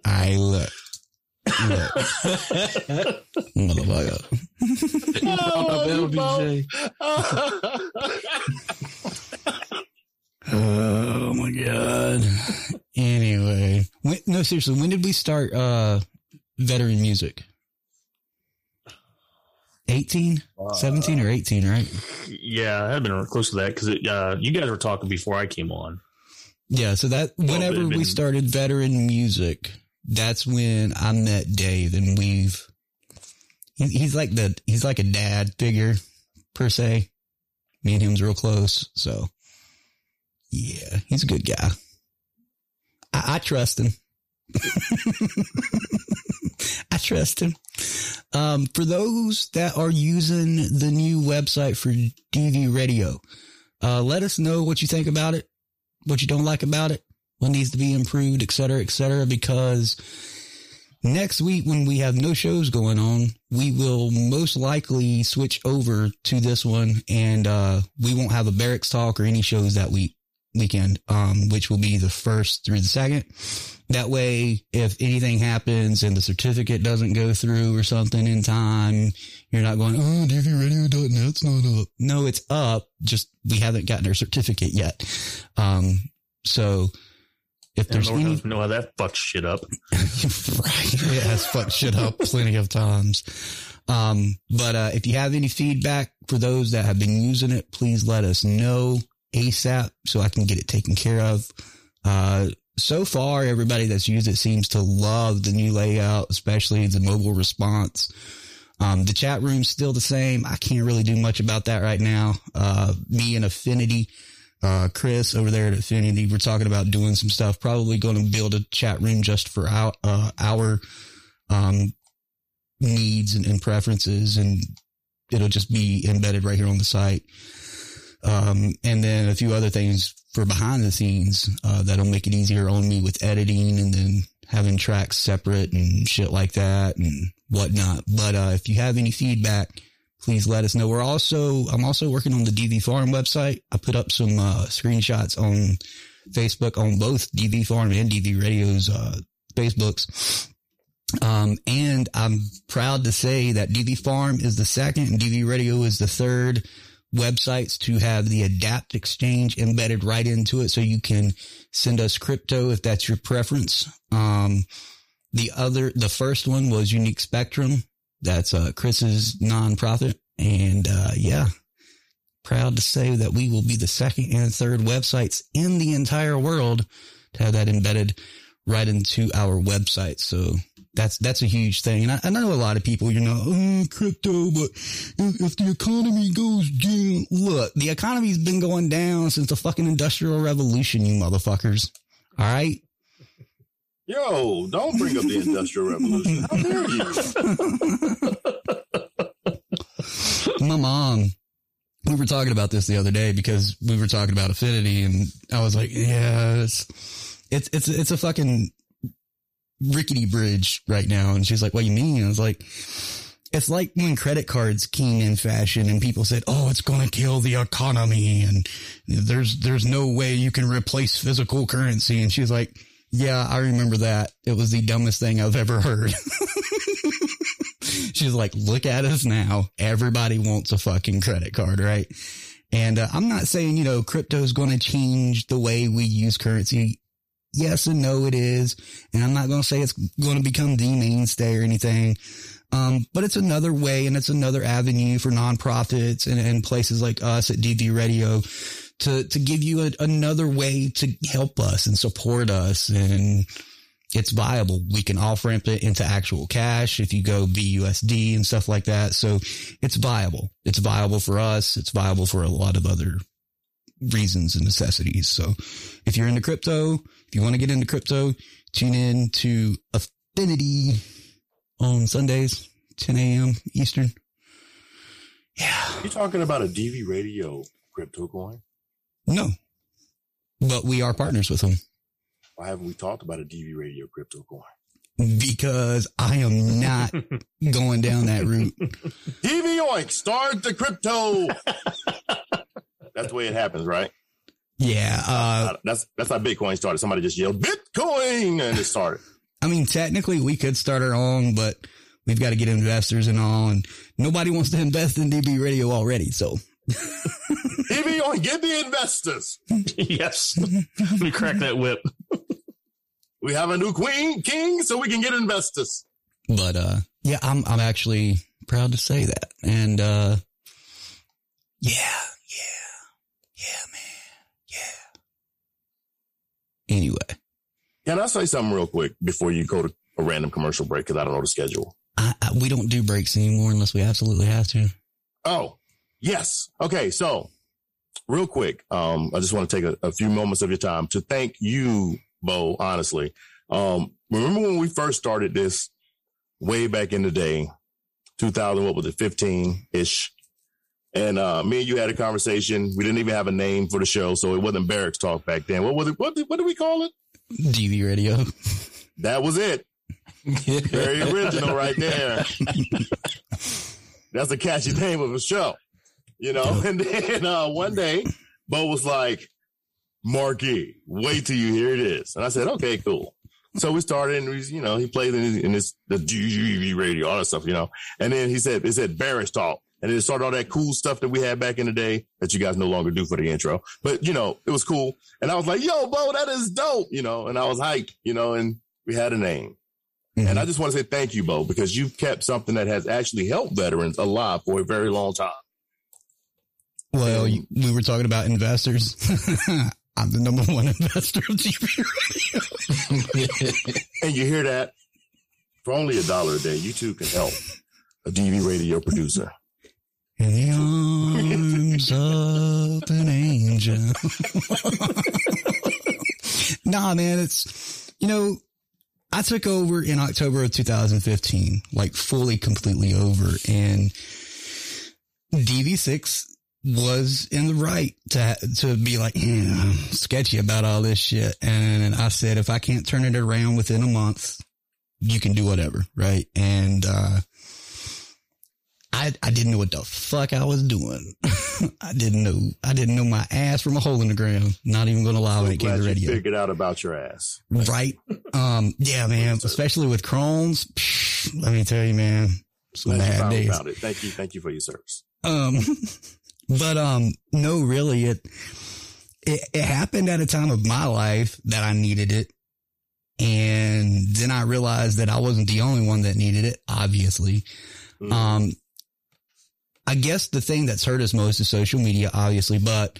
I look. Look. Motherfucker. Oh my god. Anyway, when, no, seriously, when did we start uh veteran music? 18, 17 or 18, right? Yeah, I've been close to that because uh, you guys were talking before I came on. Yeah, so that whenever been- we started veteran music, that's when I met Dave and we've he, he's like the he's like a dad figure per se. Me and him's real close, so yeah, he's a good guy. I, I trust him. I trust him. Um, for those that are using the new website for DV Radio, uh, let us know what you think about it, what you don't like about it, what needs to be improved, et cetera, et cetera, because next week when we have no shows going on, we will most likely switch over to this one and, uh, we won't have a barracks talk or any shows that week weekend, um, which will be the first through the second. That way, if anything happens and the certificate doesn't go through or something in time, you're not going, oh, dvradio.net's not up. No, it's up. Just we haven't gotten our certificate yet. Um, so If there's Lord any know how that fucks shit up. right. It has fucked shit up plenty of times. Um, but, uh, if you have any feedback for those that have been using it, please let us know ASAP so I can get it taken care of. Uh, so far, everybody that's used it seems to love the new layout, especially the mobile response. Um, the chat room's still the same. I can't really do much about that right now. Uh, me and Affinity, uh, Chris over there at Affinity, we're talking about doing some stuff. Probably going to build a chat room just for our, uh, our, um, needs and, and preferences and it'll just be embedded right here on the site. Um, and then a few other things for behind the scenes, uh, that'll make it easier on me with editing and then having tracks separate and shit like that and whatnot. But, uh, if you have any feedback, please let us know. We're also, I'm also working on the DV Farm website. I put up some, uh, screenshots on Facebook on both DV Farm and DV Radio's, uh, Facebooks. Um, and I'm proud to say that DV Farm is the second and DV Radio is the third websites to have the adapt exchange embedded right into it. So you can send us crypto if that's your preference. Um, the other, the first one was Unique Spectrum. That's, uh, Chris's nonprofit. And, uh, yeah, proud to say that we will be the second and third websites in the entire world to have that embedded right into our website. So that's, that's a huge thing. And I, I know a lot of people, you know, oh, crypto, but if, the economy goes down, look, the economy's been going down since the fucking industrial revolution, you motherfuckers. All right. Yo, don't bring up the Industrial Revolution. How dare you? My mom, we were talking about this the other day because we were talking about affinity and I was like, yeah, it's, it's, it's, it's a fucking rickety bridge right now. And she's like, what do you mean? I was like, it's like when credit cards came in fashion and people said, Oh, it's going to kill the economy. And there's, there's no way you can replace physical currency. And she's like, yeah, I remember that. It was the dumbest thing I've ever heard. She's like, look at us now. Everybody wants a fucking credit card, right? And uh, I'm not saying, you know, crypto is going to change the way we use currency. Yes and no, it is. And I'm not going to say it's going to become the mainstay or anything. Um, but it's another way and it's another avenue for nonprofits and, and places like us at DV Radio to, to give you a, another way to help us and support us. And it's viable. We can off ramp it into actual cash if you go BUSD and stuff like that. So it's viable. It's viable for us. It's viable for a lot of other reasons and necessities. So if you're into crypto, if you want to get into crypto, tune in to Affinity on Sundays, 10 a.m. Eastern. Yeah. You're talking about a DV radio crypto coin? No, but we are partners with them Why haven't we talked about a DV radio crypto coin? because I am not going down that route. DV Oink, start the crypto. that's the way it happens, right? Yeah. Uh, that's that's how Bitcoin started. Somebody just yelled Bitcoin and it started. I mean, technically we could start our own, but we've got to get investors and all, and nobody wants to invest in DV radio already. So DV Oink, get the investors. yes. Let me crack that whip. We have a new queen, king, so we can get investors. But uh yeah, I'm I'm actually proud to say that. And uh yeah, yeah, yeah, man. Yeah. Anyway. Can I say something real quick before you go to a random commercial break? Because I don't know the schedule. I, I, we don't do breaks anymore unless we absolutely have to. Oh, yes. Okay. So real quick, um, I just want to take a, a few moments of your time to thank you, Bo, honestly. Um, remember when we first started this way back in the day, 2000, what was it, 15 ish? And, uh, me and you had a conversation. We didn't even have a name for the show. So it wasn't Barracks Talk back then. What was it? What did, what did we call it? DV radio. That was it. Very original right there. That's a catchy name of a show, you know? And then, uh, one day, Bo was like, Marky, wait till you hear this. And I said, okay, cool. So we started and we, you know, he played in, his, in this, the GGV radio, all that stuff, you know. And then he said, it said Barracks Talk. and it started all that cool stuff that we had back in the day that you guys no longer do for the intro. But you know, it was cool. And I was like, yo, Bo, that is dope, you know, and I was hyped, you know, and we had a name. Mm-hmm. And I just want to say thank you, Bo, because you've kept something that has actually helped veterans alive for a very long time. Well, you, we were talking about investors. I'm the number one investor of DV radio. and you hear that? For only a dollar a day, you too can help a DV radio producer. In the arms of an angel. nah, man, it's, you know, I took over in October of 2015, like fully, completely over. And DV6 was in the right to, to be like, yeah, sketchy about all this shit. And I said, if I can't turn it around within a month, you can do whatever. Right. And, uh, I, I didn't know what the fuck I was doing. I didn't know. I didn't know my ass from a hole in the ground. Not even going to lie when it came to radio. figured out about your ass. Right. Um, yeah, man, especially with Crohn's. psh, Let me tell you, man, some Glad you bad days. found it. Thank you. Thank you for your service. Um, but, um, no, really, it, it, it happened at a time of my life that I needed it. And then I realized that I wasn't the only one that needed it, obviously. Um, I guess the thing that's hurt us most is social media, obviously, but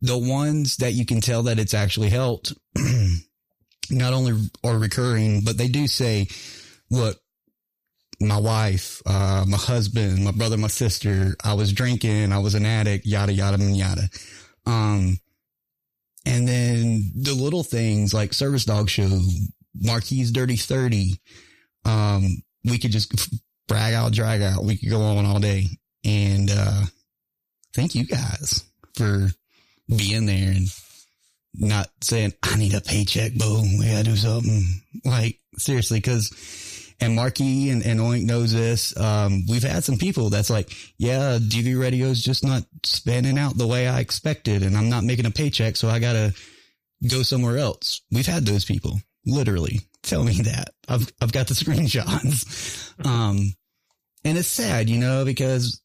the ones that you can tell that it's actually helped, not only are recurring, but they do say, look, my wife, uh, my husband, my brother, my sister, I was drinking, I was an addict, yada, yada, yada. Um, and then the little things like Service Dog Show, Marquis Dirty 30, um, we could just brag out, drag out. We could go on all day. And, uh, thank you guys for being there and not saying, I need a paycheck, bro. We gotta do something. Like, seriously, cause, and Marky and, and Oink knows this. Um, we've had some people that's like, yeah, DV radio's just not spanning out the way I expected and I'm not making a paycheck. So I gotta go somewhere else. We've had those people literally tell me that I've, I've got the screenshots. Um, and it's sad, you know, because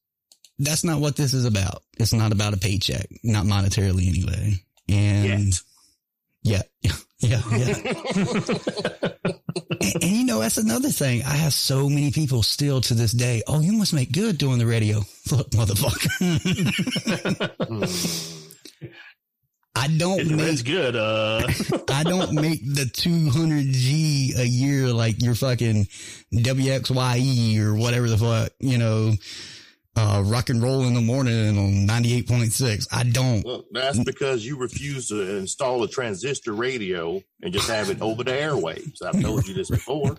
that's not what this is about. It's not about a paycheck, not monetarily anyway. And yeah, yeah, yeah, yeah. and, and you know, that's another thing. I have so many people still to this day. Oh, you must make good doing the radio. Look, motherfucker. I don't It- make good. Uh, I don't make the 200G a year like your fucking WXYE or whatever the fuck, you know, uh, rock and roll in the morning on 98.6. I don't. Well, that's because you refuse to install a transistor radio and just have it over the airwaves. I've told you this before.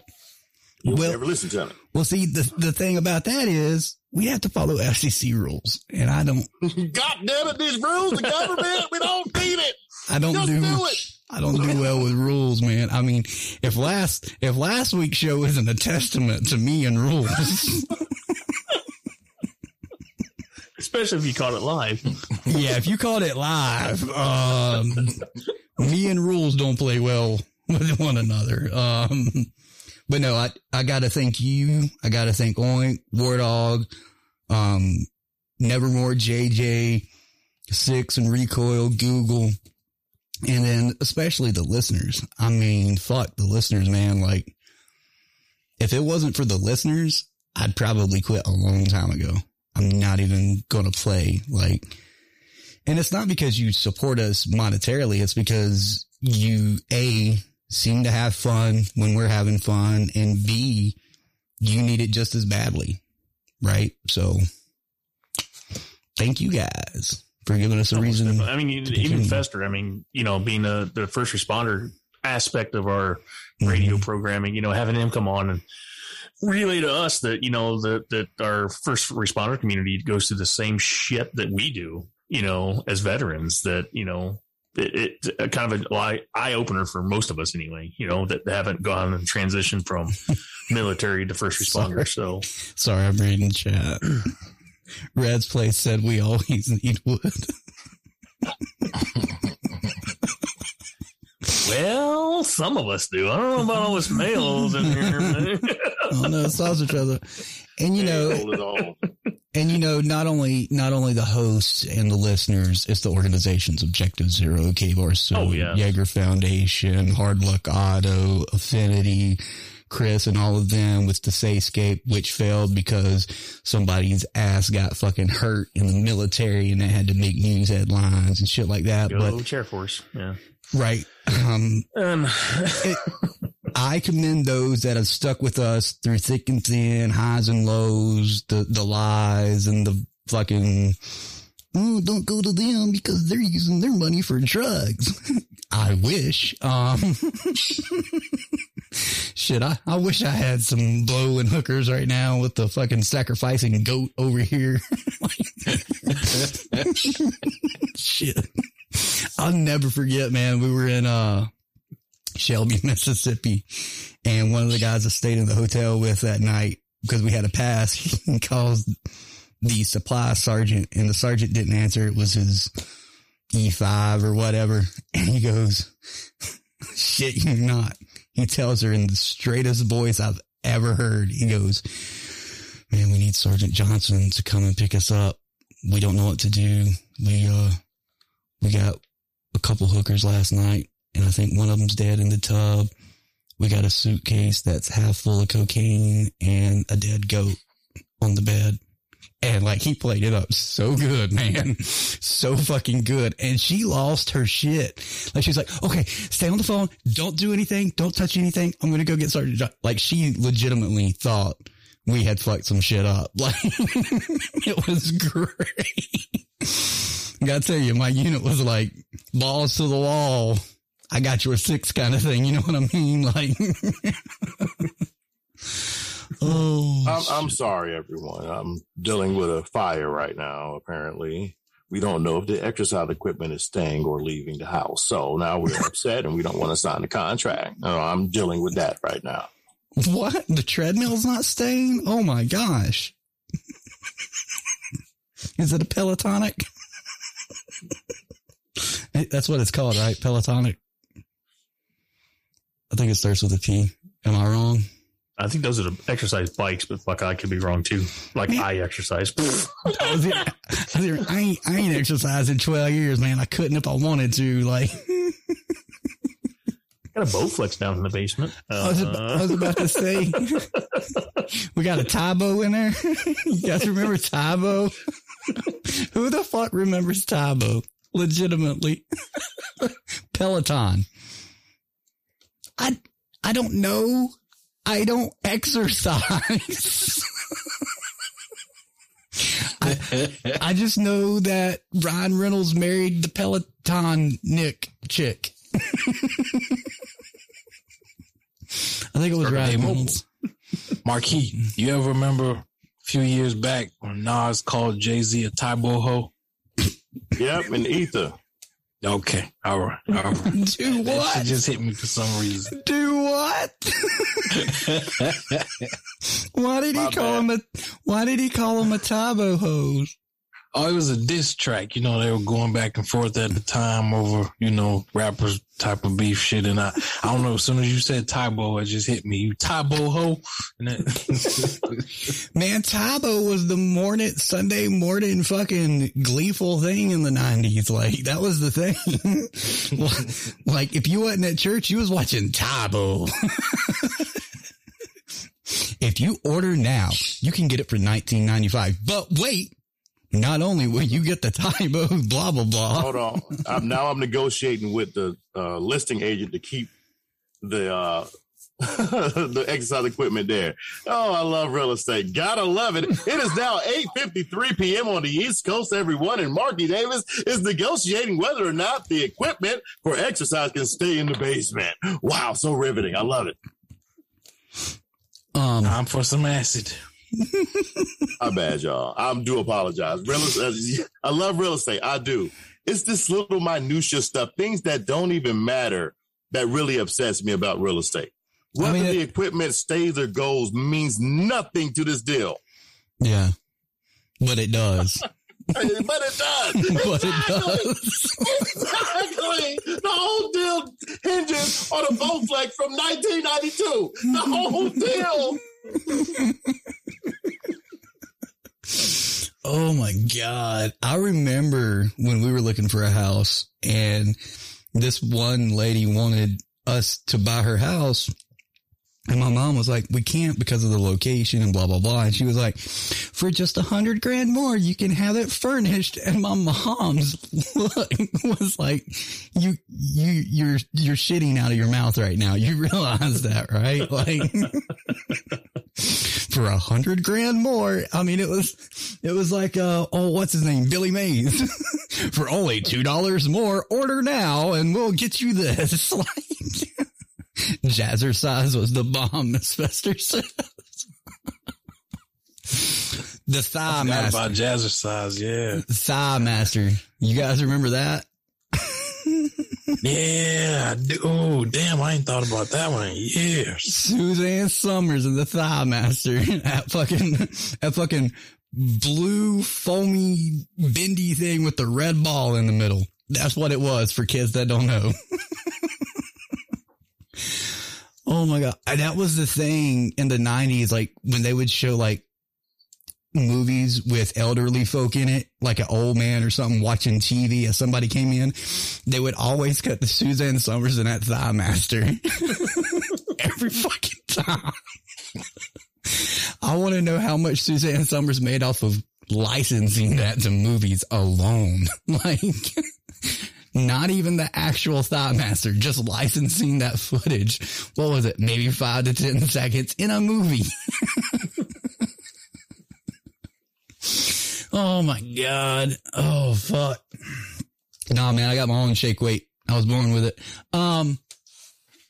You'll Well- never listen to me. Well, see, the, the thing about that is we have to follow FCC rules and I don't, God damn it, these rules, the government, we don't need it. I don't do, do it. I don't do well with rules, man. I mean, if last, if last week's show isn't a testament to me and rules, especially if you caught it live. yeah, if you caught it live, um, me and rules don't play well with one another. Um, but no, I, I gotta thank you. I gotta thank Oink, War Dog, um, Nevermore, JJ, Six and Recoil, Google, and then especially the listeners. I mean, fuck the listeners, man. Like, if it wasn't for the listeners, I'd probably quit a long time ago. I'm not even going to play like, and it's not because you support us monetarily. It's because you, A, seem to have fun when we're having fun and B, you need it just as badly. Right. So thank you guys for giving us a reason. I mean, even. Fester. I mean, you know, being the the first responder aspect of our radio Mm-hmm. programming, you know, having him come on and relay to us that you know that that our first responder community goes through the same shit that we do, you know, as veterans. That you know. It, it a kind of an eye, eye opener for most of us anyway, you know, that haven't gone and transitioned from military to first responder. So Sorry, I'm reading chat. Red's place said we always need wood. Well, some of us do. I don't know about all us males in here. man. oh no, sausage feather. And you know, Hold it all. And you know, not only not only the hosts and the listeners, it's the organization's Objective Zero, K-Bar So, Oh, yeah. Jaeger Foundation, Hard Luck Auto, Affinity, Chris, and all of them with the Sayscape, which failed because somebody's ass got fucking hurt in the military and they had to make news headlines and shit like that. Go but chair force. Yeah. Right, um, Um, I commend those that have stuck with us through thick and thin, highs and lows, the the lies and the fucking oh, don't go to them because they're using their money for drugs. I wish. Um shit, I, I wish I had some blowing hookers right now with the fucking sacrificing goat over here. shit. I'll never forget, man. We were in uh Shelby, Mississippi. And one of the guys I stayed in the hotel with that night, because we had a pass, he calls the supply sergeant and the sergeant didn't answer. It was his E5 or whatever. And he goes, shit, you're not. He tells her in the straightest voice I've ever heard. He goes, man, we need Sergeant Johnson to come and pick us up. We don't know what to do. We, uh, we got a couple hookers last night and I think one of them's dead in the tub. We got a suitcase that's half full of cocaine and a dead goat on the bed. And like he played it up so good, man. So fucking good. And she lost her shit. Like she's like, okay, stay on the phone. Don't do anything. Don't touch anything. I'm going to go get John. Like she legitimately thought we had fucked some shit up. Like it was great. I gotta tell you, my unit was like balls to the wall. I got your six kind of thing. You know what I mean? Like, oh, I'm, I'm sorry, everyone. I'm dealing with a fire right now, apparently. We don't know if the exercise equipment is staying or leaving the house. So now we're upset and we don't want to sign the contract. No, I'm dealing with that right now. what? The treadmill's not staying? Oh my gosh. Is it a Pelotonic? That's what it's called, right? Pelotonic. I think it starts with a P. Am I wrong? I think those are the exercise bikes, but fuck, I could be wrong too. Like I exercise. I, was I, was I, ain't, I ain't exercised in 12 years, man. I couldn't if I wanted to. Like, Got a Bowflex down in the basement. I, was, Uh, I was about to say, we got a Tae Bo in there. you guys remember Tae Bo? Who the fuck remembers Tae Bo? Legitimately. Peloton. I, I don't know. I don't exercise. I, I just know that Ryan Reynolds married the Peloton Nick chick. I think it was Ryan Reynolds. Marquis, you ever remember a few years back when Nas called Jay Z a Tae Bo ho? Yep, and Ether. Okay, all right, all right. Do That what? shit just hit me for some reason. Do what? why did he My call him a? Why did he call him a Tae Bo hose? Oh, it was a diss track. You know, they were going back and forth at the time over, you know, rappers type of beef shit. And I, I don't know, as soon as you said Tae Bo, it just hit me. You Tae Bo ho? That, Man, Tae Bo was the morning Sunday morning fucking gleeful thing in the nineties. Like that was the thing. like if you wasn't at church, you was watching Tae Bo. if you order now, you can get it for nineteen ninety five. But wait, not only will you get the Tae Bo, blah blah blah. Hold on. I'm, now I'm negotiating with the uh, listing agent to keep the uh, the exercise equipment there. Oh, I love real estate. Gotta love it. It is now 8:53 p.m. on the East Coast. Everyone, and Marky Davis is negotiating whether or not the equipment for exercise can stay in the basement. Wow, so riveting. I love it. Um, time for some acid. I bad y'all. I do apologize. Real estate, uh, I love real estate. I do. It's this little minutia stuff, things that don't even matter, that really upsets me about real estate. Whether mean, the it- equipment stays or goes means nothing to this deal. yeah, but it does. but it does. but it Exactly. does. Exactly. The whole deal hinges on a Bowflex from 1992. The whole deal. Oh God. I remember when we were looking for a house and this one lady wanted us to buy her house. And my mom was like, we can't because of the location and blah, blah, blah. And she was like, for just a hundred grand more, you can have it furnished. And my mom's look was like, you, you, you're, you're shitting out of your mouth right now. You realize that, right? Like for a hundred grand more. I mean, it was, it was like, uh, oh, what's his name? Billy Mays for only $2 more. Order now and we'll get you this. Like, Jazzercise was the bomb, Miss Fester says. the Thigh Master. about Jazzercise, yeah. Thigh Master. You guys remember that? Yeah. Oh, damn. I ain't thought about that one in years. Suzanne Somers and the Thigh Master. That fucking, that fucking blue foamy bendy thing with the red ball in the middle. That's what it was for kids that don't know. oh my God. And that was the thing in the nineties, like when they would show like movies with elderly folk in it, like an old man or something watching TV as somebody came in, they would always cut the Suzanne Somers and that Thigh Master. Every fucking time. I want to know how much Suzanne Somers made off of licensing that to movies alone. Like, not even the actual Thigh Master, just licensing that footage. What was it? Maybe five to 10 seconds in a movie. oh my God. Oh, fuck. Nah, man, I got my own shake weight. I was born with it. Um,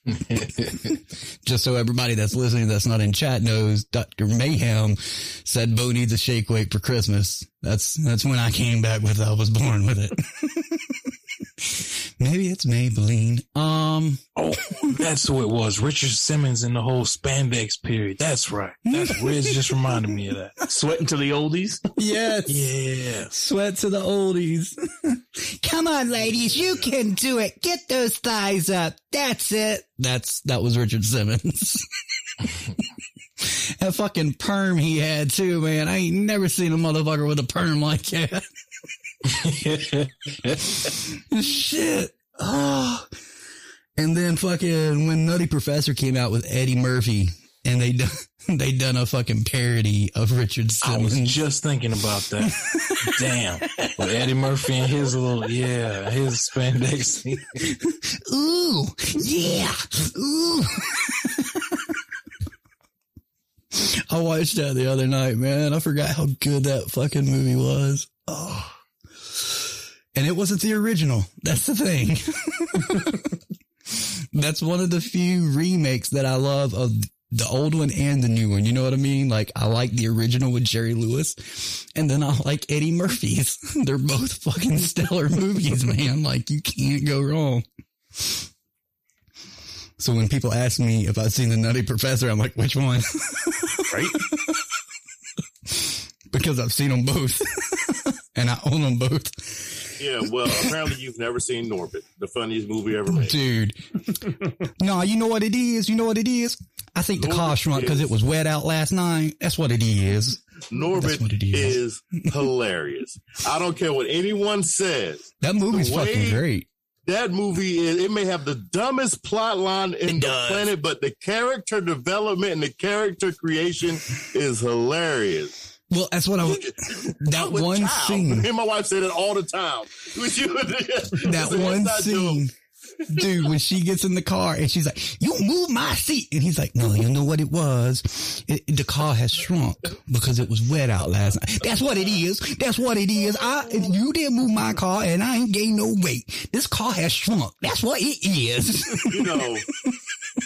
just so everybody that's listening that's not in chat knows, Dr. Mayhem said Bo needs a shake weight for Christmas. That's that's when I came back with I was born with it. Maybe it's Maybelline. Um, Oh, that's who it was. Richard Simmons in the whole spandex period. That's right. That's Riz just reminded me of that. Sweating to the oldies. yes. Yeah. Sweat to the oldies. Come on, ladies, you can do it. Get those thighs up. That's it. That's that was Richard Simmons. that fucking perm he had too, man. I ain't never seen a motherfucker with a perm like that. Shit. Oh. And then fucking when Nutty Professor came out with Eddie Murphy and they done, they done a fucking parody of Richard I was just thinking about that. Damn. With Eddie Murphy and his little, yeah, his spandex. Ooh, yeah, ooh. I watched that the other night, man. I forgot how good that fucking movie was. Oh. And it wasn't the original. That's the thing. That's one of the few remakes that I love of the old one and the new one. You know what I mean? Like I like the original with Jerry Lewis and then I like Eddie Murphy's. They're both fucking stellar movies, man. Like you can't go wrong. So when people ask me if I've seen the Nutty Professor, I'm like, which one? Right? because I've seen them both and I own them both. Yeah, well, apparently you've never seen Norbit, the funniest movie ever made. Dude. no, you know what it is? You know what it is? I think the car shrunk because it was wet out last night. That's what it is. Norbit what it is. is hilarious. I don't care what anyone says. That movie's The way- fucking great. That movie is, it may have the dumbest plot line in It the does. planet, but the character development and the character creation is hilarious. Well, that's what I was. That one child. scene. Me and my wife say that all the time. That one scene. joke. Dude, when she gets in the car and she's like, you move my seat. And he's like, no, you know what it was? It, the car has shrunk because it was wet out last night. That's what it is. That's what it is. I, you didn't move my car and I ain't gained no weight. This car has shrunk. That's what it is. you know,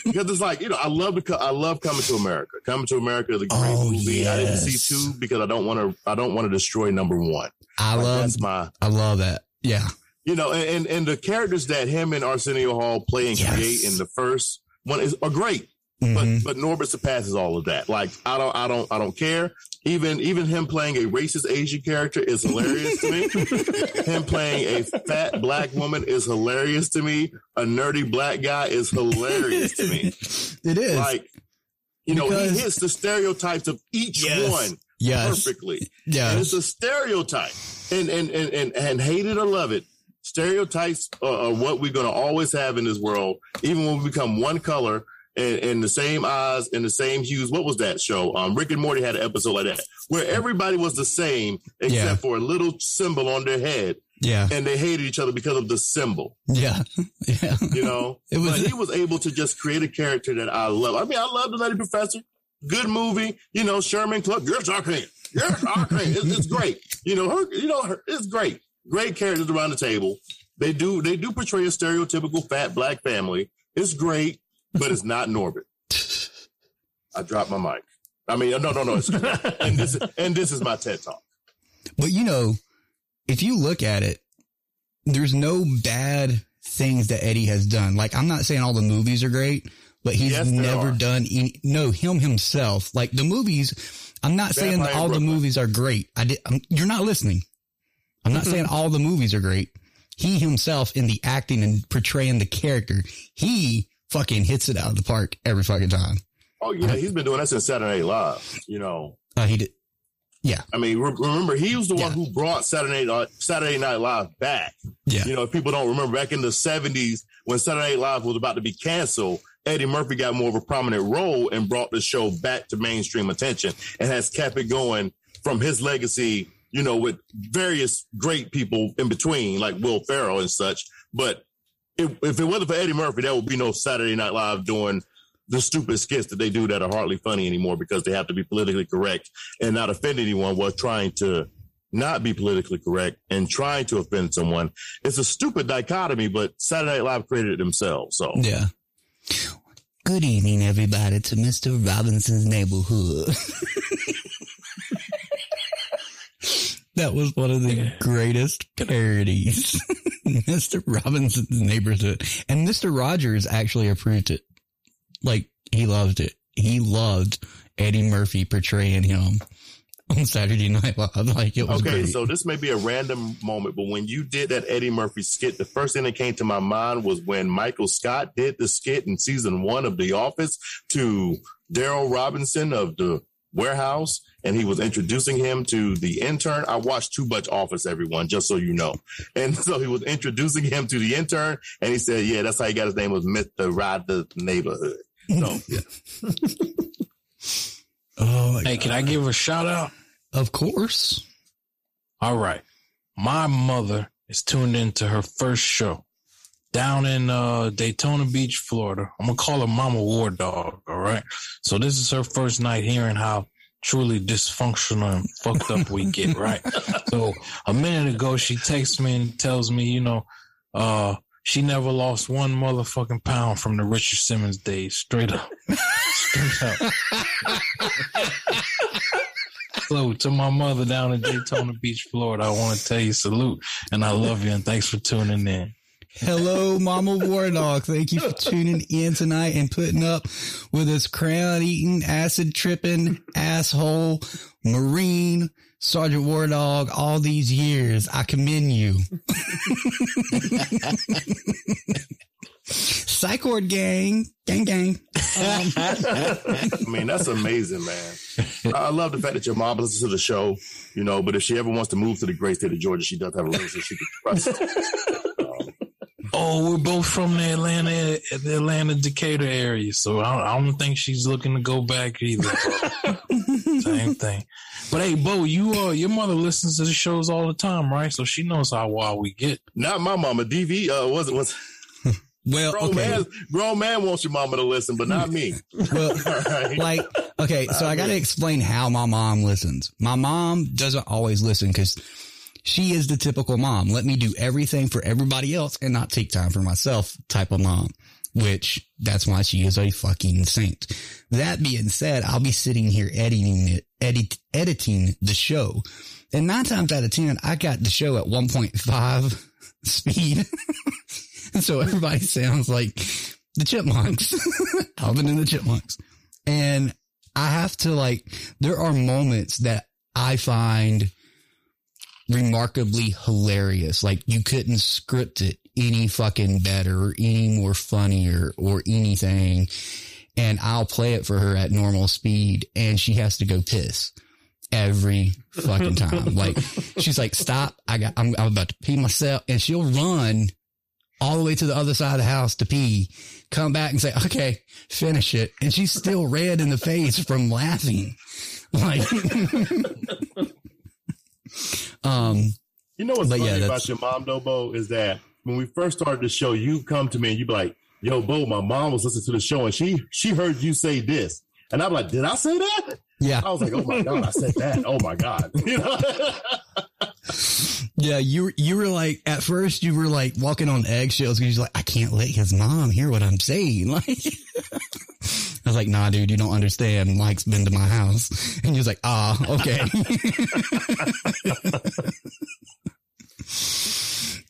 because it's like you know, I love the co- I love Coming to America. Coming to America is a great Oh, movie. I didn't see two because I don't want to. I don't want to destroy number one. I Like, love, that's my I love that. Yeah. You know, and, and the characters that him and Arsenio Hall play and Yes. create in the first one is are great. Mhm. But but Norbit surpasses all of that. Like I don't I don't I don't care. Even even him playing a racist Asian character is hilarious to me. him playing a fat black woman is hilarious to me. A nerdy black guy is hilarious to me. It is. Like you know, Because- he hits the stereotypes of each Yes. one Yes. perfectly. Yeah. It's a stereotype. And and and and, and hate it or love it, stereotypes are, are what we're gonna always have in this world, even when we become one color and, and the same eyes and the same hues. What was that show? Um Rick and Morty had an episode like that where everybody was the same except Yeah. for a little symbol on their head. Yeah. And they hated each other because of the symbol. Yeah. Yeah. You know? It was- but he was able to just create a character that I love. I mean, I love the Nutty Professor. Good movie. You know, Sherman Klump. Yes, I can. Yes, I can. It's, it's great. You know, her, you know, her, it's great. Great characters around the table. They do, they do portray a stereotypical fat black family. It's great, but it's not Norbit. I dropped my mic. I mean, no, no, no. It's, and this, and this is my TED talk. But you know, if you look at it, there's no bad things that Eddie has done. Like I'm not saying all the movies are great, but he's Yes, never are. done any, no, him himself. Like the movies, I'm not saying that Vampire all the movies are great. I did, I'm, you're not listening. I'm not saying all the movies are great. He himself in the acting and portraying the character, he fucking hits it out of the park every fucking time. Oh yeah, he's been doing that since Saturday Night Live. You know, Uh, he did. Yeah. I mean, re- remember he was the Yeah. one who brought Saturday Night Saturday Night Live back. Yeah. You know, if people don't remember back in the seventies when Saturday Night Live was about to be canceled, Eddie Murphy got more of a prominent role and brought the show back to mainstream attention and has kept it going from his legacy. You know, with various great people in between, like Will Ferrell and such. But if, if it wasn't for Eddie Murphy, there would be no Saturday Night Live doing the stupid skits that they do that are hardly funny anymore because they have to be politically correct and not offend anyone while trying to not be politically correct and trying to offend someone. It's a stupid dichotomy, but Saturday Night Live created it themselves. So Yeah. Good evening, everybody, to Mr. Robinson's neighborhood. that was one of the greatest parodies. Mr. Robinson's neighborhood. And Mr. Rogers actually approved it. Like, he loved it. He loved Eddie Murphy portraying him on Saturday Night Live. Like, it was Okay, great. so this may be a random moment, but when you did that Eddie Murphy skit, the first thing that came to my mind was when Michael Scott did the skit in season one of The Office to Daryl Robinson of the warehouse, and he was introducing him to the intern. I watched too much Office, everyone, just so you know. And so he was introducing him to the intern, and he said, "Yeah, that's how he got his name was Mister Ride the Neighborhood." So yeah. oh, my Hey, God. can I give a shout out? Of course. All right. My mother is tuned into her first show down in uh, Daytona Beach, Florida. I'm gonna call her Mama War Dog. All right. So this is her first night hearing how truly dysfunctional and fucked up we get. Right. so a minute ago, she texts me and tells me, you know, uh, she never lost one motherfucking pound from the Richard Simmons days. Straight up. Straight up. To my mother down in Daytona Beach, Florida, I want to tell you salute and I love you and thanks for tuning in. Hello, Mama War Dog. Thank you for tuning in tonight and putting up with this crown eating, acid tripping, asshole, Marine, Sergeant War Dog all these years. I commend you. Psych Ward gang, gang, gang. Um, I mean, that's amazing, man. I love the fact that your mom listens to the show, you know, but if she ever wants to move to the great state of Georgia, she does have a relationship she can trust. Oh, we're both from the Atlanta, the Atlanta Decatur area, so I, I don't think she's looking to go back either. Same thing. But hey, Bo, you uh, your mother listens to the shows all the time, right? So she knows how wild we get. not my mama. DV uh, wasn't was well, grown okay. man. Grown man wants your mama to listen, but not me. Well, All right. like okay so i gotta explain how my mom listens my mom doesn't always listen because she is the typical mom. Let me do everything for everybody else and not take time for myself type of mom which that's why she is a fucking saint. That being said i'll be sitting here editing it edit, editing the show. And nine times out of ten i got the show at 1.5 speed. And so everybody sounds like the chipmunks alvin and the chipmunks. And I have to like, there are moments that I find remarkably hilarious. Like you couldn't script it any fucking better or any more funnier or anything. And I'll play it for her at normal speed and she has to go piss. every fucking time. Like she's like, "Stop! I got. I'm, I'm about to pee myself," and she'll run all the way to the other side of the house to pee, come back and say, "Okay, finish it," and she's still red in the face from laughing. Like, um, You know what's funny yeah, about your mom, though, Bo, is that when we first started the show, you come to me and you'd be like, "Yo, Bo, my mom was listening to the show and she she heard you say this," and I'm like, "Did I say that?" yeah, I was like, "Oh my god, I said that! Oh my god!" You know? Yeah. You you were like at first you were like walking on eggshells because you're like, I can't let his mom hear what I'm saying. Like, I was like, Nah, dude, you don't understand. Mike's been to my house, and he was like, Ah, okay.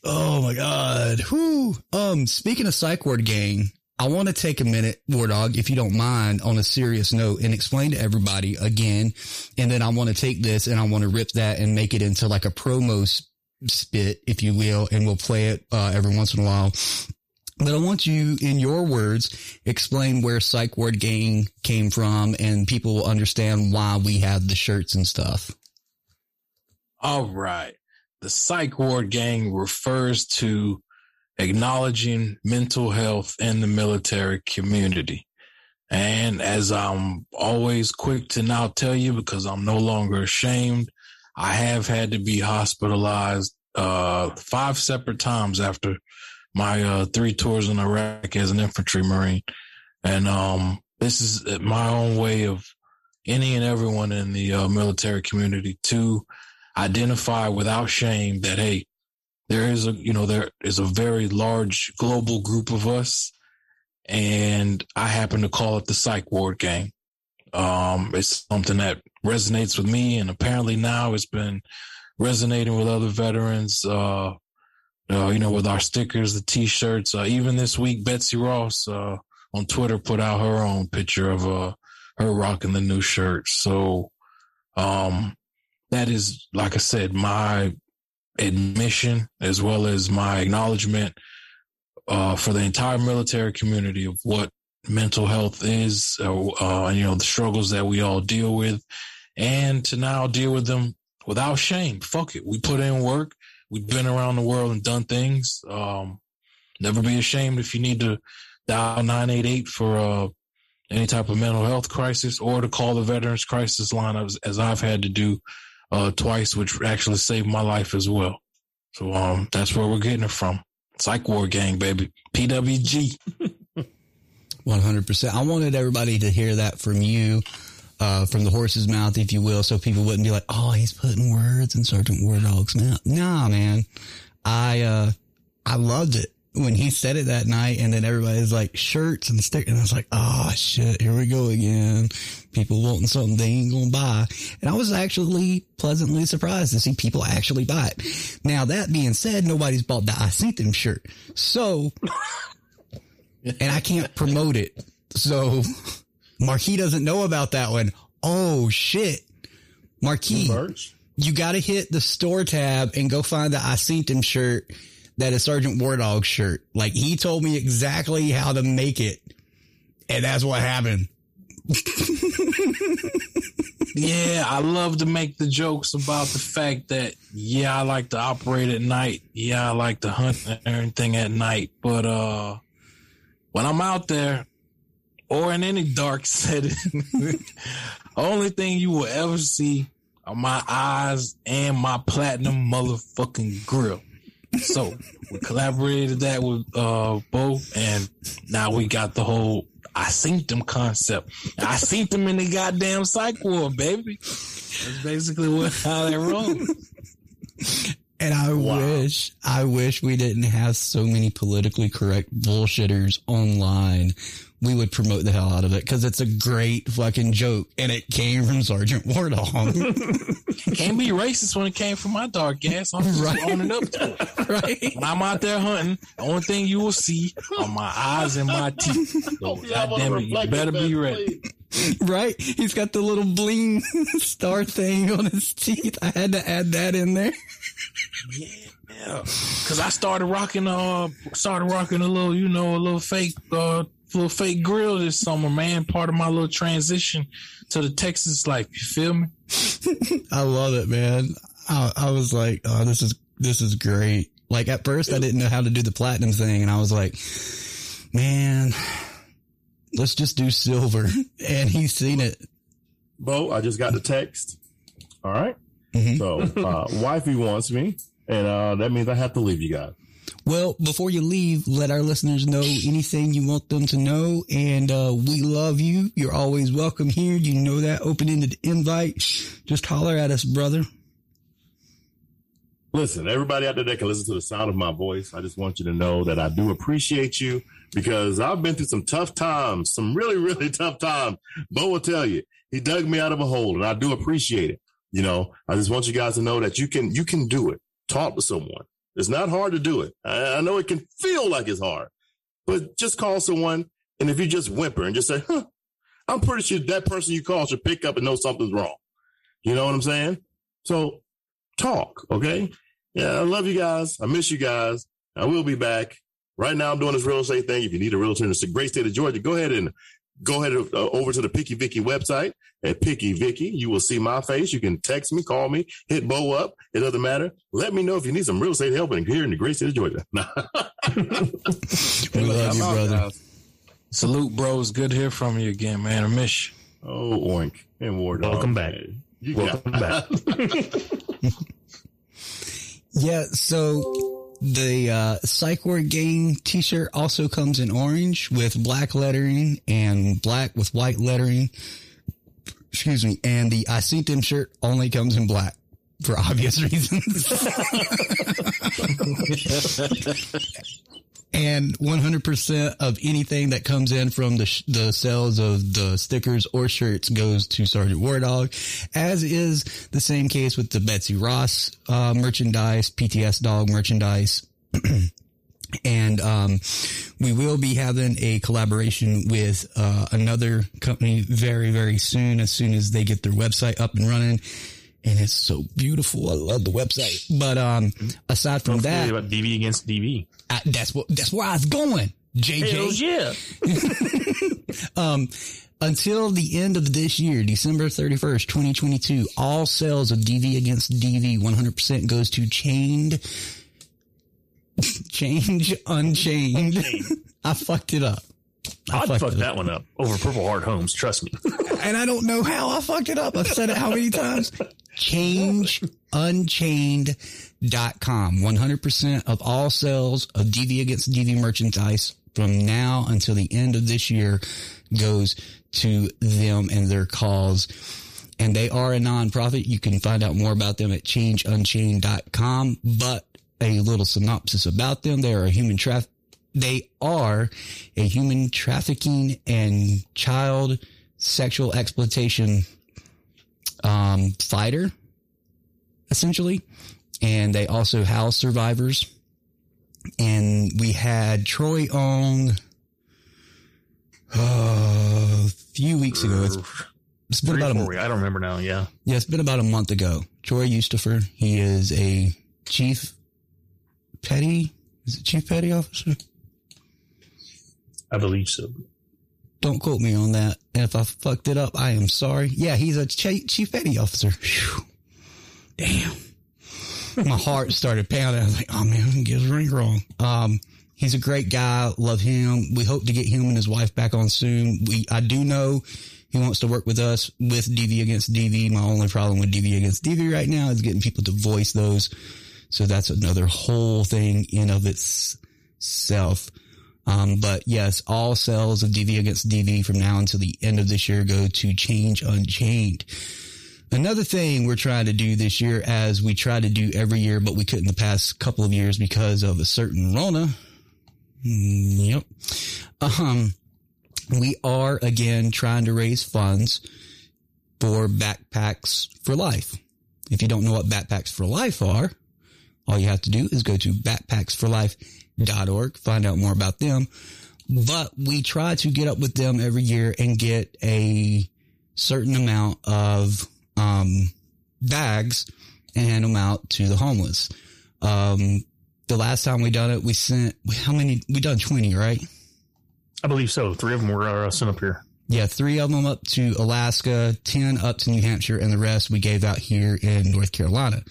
oh my god. Whew. Um, speaking of psych ward gang, I want to take a minute, War Dog, if you don't mind, on a serious note and explain to everybody again. And then I want to take this and I want to rip that and make it into like a promo spit, if you will, and we'll play it uh, every once in a while. But I want you, in your words, explain where Psych Ward Gang came from and people will understand why we have the shirts and stuff. All right. The psych ward gang refers to acknowledging mental health in the military community. And as I'm always quick to now tell you, because I'm no longer ashamed, I have had to be hospitalized uh, five separate times after my uh, three tours in Iraq as an infantry marine. And um, this is my own way of any and everyone in the uh, military community to identify without shame that hey there is a you know there is a very large global group of us and i happen to call it the psych ward gang um it's something that resonates with me and apparently now it's been resonating with other veterans uh uh, you know, with our stickers, the t-shirts, uh, even this week, Betsy Ross, uh, on Twitter put out her own picture of, uh, her rocking the new shirt. So, um, that is, like I said, my admission as well as my acknowledgement uh, for the entire military community of what mental health is, uh, uh, you know, the struggles that we all deal with, and to now deal with them without shame. Fuck it, we put in work. We've been around the world and done things. Um, never be ashamed if you need to dial nine eight eight for uh, any type of mental health crisis, or to call the Veterans Crisis Line as, as I've had to do uh, twice, which actually saved my life as well. So um, that's where we're getting it from. Psych Ward Gang, baby. PWG. 100%. I wanted everybody to hear that from you, uh, from the horse's mouth, if you will, so people wouldn't be like, oh, he's putting words in Sergeant War Dog's mouth. Nah, man. I, uh, I loved it when he said it that night and then everybody's like shirts and stickers. And I was like, oh shit, here we go again. People wanting something they ain't gonna buy. And I was actually pleasantly surprised to see people actually buy it. Now that being said, nobody's bought the I sent them shirt. So, and I can't promote it. So Marquis doesn't know about that one. Oh shit. Marquis, you got to hit the store tab and go find the I sent him shirt that is Sergeant War Dog shirt. Like he told me exactly how to make it. And that's what happened. yeah, I love to make the jokes about the fact that, yeah, I like to operate at night. Yeah, I like to hunt and everything at night. But, uh, when I'm out there or in any dark setting, only thing you will ever see are my eyes and my platinum motherfucking grill. So we collaborated that with uh Bo and now we got the whole I seen them concept. I seen them in the goddamn psych ward, baby. That's basically what how that rolls. And I wish, I wish we didn't have so many politically correct bullshitters online. We would promote the hell out of it because it's a great fucking joke and it came from Sergeant War Dog. Can't be racist when it came from my dark ass. I'm just Right. owning up to it. right? When I'm out there hunting, the only thing you will see are my eyes and my teeth. So, God damn it, you better be ready. right? He's got the little bling star thing on his teeth. I had to add that in there. Yeah, because I started rocking, uh, started rocking a little, you know, a little fake, uh, little fake grill this summer, man. Part of my little transition to the Texas life. You feel me? I love it, man. I, I was like, oh, this is, this is great. Like at first I didn't know how to do the platinum thing and I was like, man, let's just do silver. And he's seen it. Bo, I just got the text. All right. So, uh, wifey wants me, and uh, that means I have to leave you guys. Well, before you leave, let our listeners know anything you want them to know. And, uh, we love you. You're always welcome here. You know that open-ended invite. Just holler at us, brother. Listen, everybody out there that can listen to the sound of my voice, I just want you to know that I do appreciate you because I've been through some tough times, some really, really tough times. Bo will tell you, he dug me out of a hole and I do appreciate it. You know, I just want you guys to know that you can, you can do it. Talk to someone. It's not hard to do it. I, I know it can feel like it's hard, but just call someone. And if you just whimper and just say, huh, I'm pretty sure that person you call should pick up and know something's wrong. You know what I'm saying? So talk, okay? Yeah, I love you guys. I miss you guys. I will be back. Right now, I'm doing this real estate thing. If you need a realtor in the great state of Georgia, go ahead and go ahead uh, over to the Picky Vicky website at Picky Vicky. You will see my face. You can text me, call me, hit Bo up. It doesn't matter. Let me know if you need some real estate help in here in the great state of Georgia. We love you, brother. Salute, bros. Good to hear from you again, man. I miss you. Oh, oink. And war dog. Welcome back. You Welcome back. Yeah, so the uh, Psych Ward Gang t-shirt also comes in orange with black lettering and black with white lettering. Excuse me. And the I Seen Them shirt only comes in black for obvious reasons. and 100% of anything that comes in from the sh- the sales of the stickers or shirts goes to Sergeant War Dog, as is the same case with the Betsy Ross uh, merchandise, PTS Dog merchandise. and um, we will be having a collaboration with uh, another company very, very soon, as soon as they get their website up and running. And it's so beautiful. I love the website. But um, aside from that, about DV against DV. I, that's what that's where I was going. JJ. yeah. Um, until the end of this year, December 31st, 2022, all sales of DV against DV 100% goes to chained, change unchained. I fucked it up. I I'd fucked fuck that up. one up over Purple Heart Homes. Trust me. And I don't know how I fucked it up. I've said it how many times? ChangeUnchained.com. 100% of all sales of DV against DV merchandise from now until the end of this year goes to them and their cause. And they are a nonprofit. You can find out more about them at changeunchained.com. But a little synopsis about them. They are a human traffic. They are a human trafficking and child sexual exploitation um, fighter, essentially. And they also house survivors. And we had Troy on uh, a few weeks ago. It's, it's been Three about a month. I don't remember now. Yeah. Yeah, it's been about a month ago. Troy Eustafer, he is a chief petty, is it chief petty officer? I believe so. Don't quote me on that. And if I fucked it up, I am sorry. Yeah, he's a ch- chief petty officer. Phew. Damn. My heart started pounding. I was like, oh man, gonna get his ring wrong. Um, he's a great guy. Love him. We hope to get him and his wife back on soon. We, I do know he wants to work with us with DV against DV. My only problem with DV against DV right now is getting people to voice those. So that's another whole thing in of itself. Um, but yes, all sales of DV against DV from now until the end of this year go to Change Unchained. Another thing we're trying to do this year, as we try to do every year, but we couldn't the past couple of years because of a certain Rona. Mm, Yep. Um, we are again trying to raise funds for backpacks for life. If you don't know what backpacks for life are, all you have to do is go to backpacksforlife.org, find out more about them. But we try to get up with them every year and get a certain amount of um, bags and hand them out to the homeless. Um, the last time we done it, we sent how many? We done twenty, right? I believe so. Three of them were uh, sent up here. Yeah, three of them up to Alaska, 10 up to New Hampshire, and the rest we gave out here in North Carolina.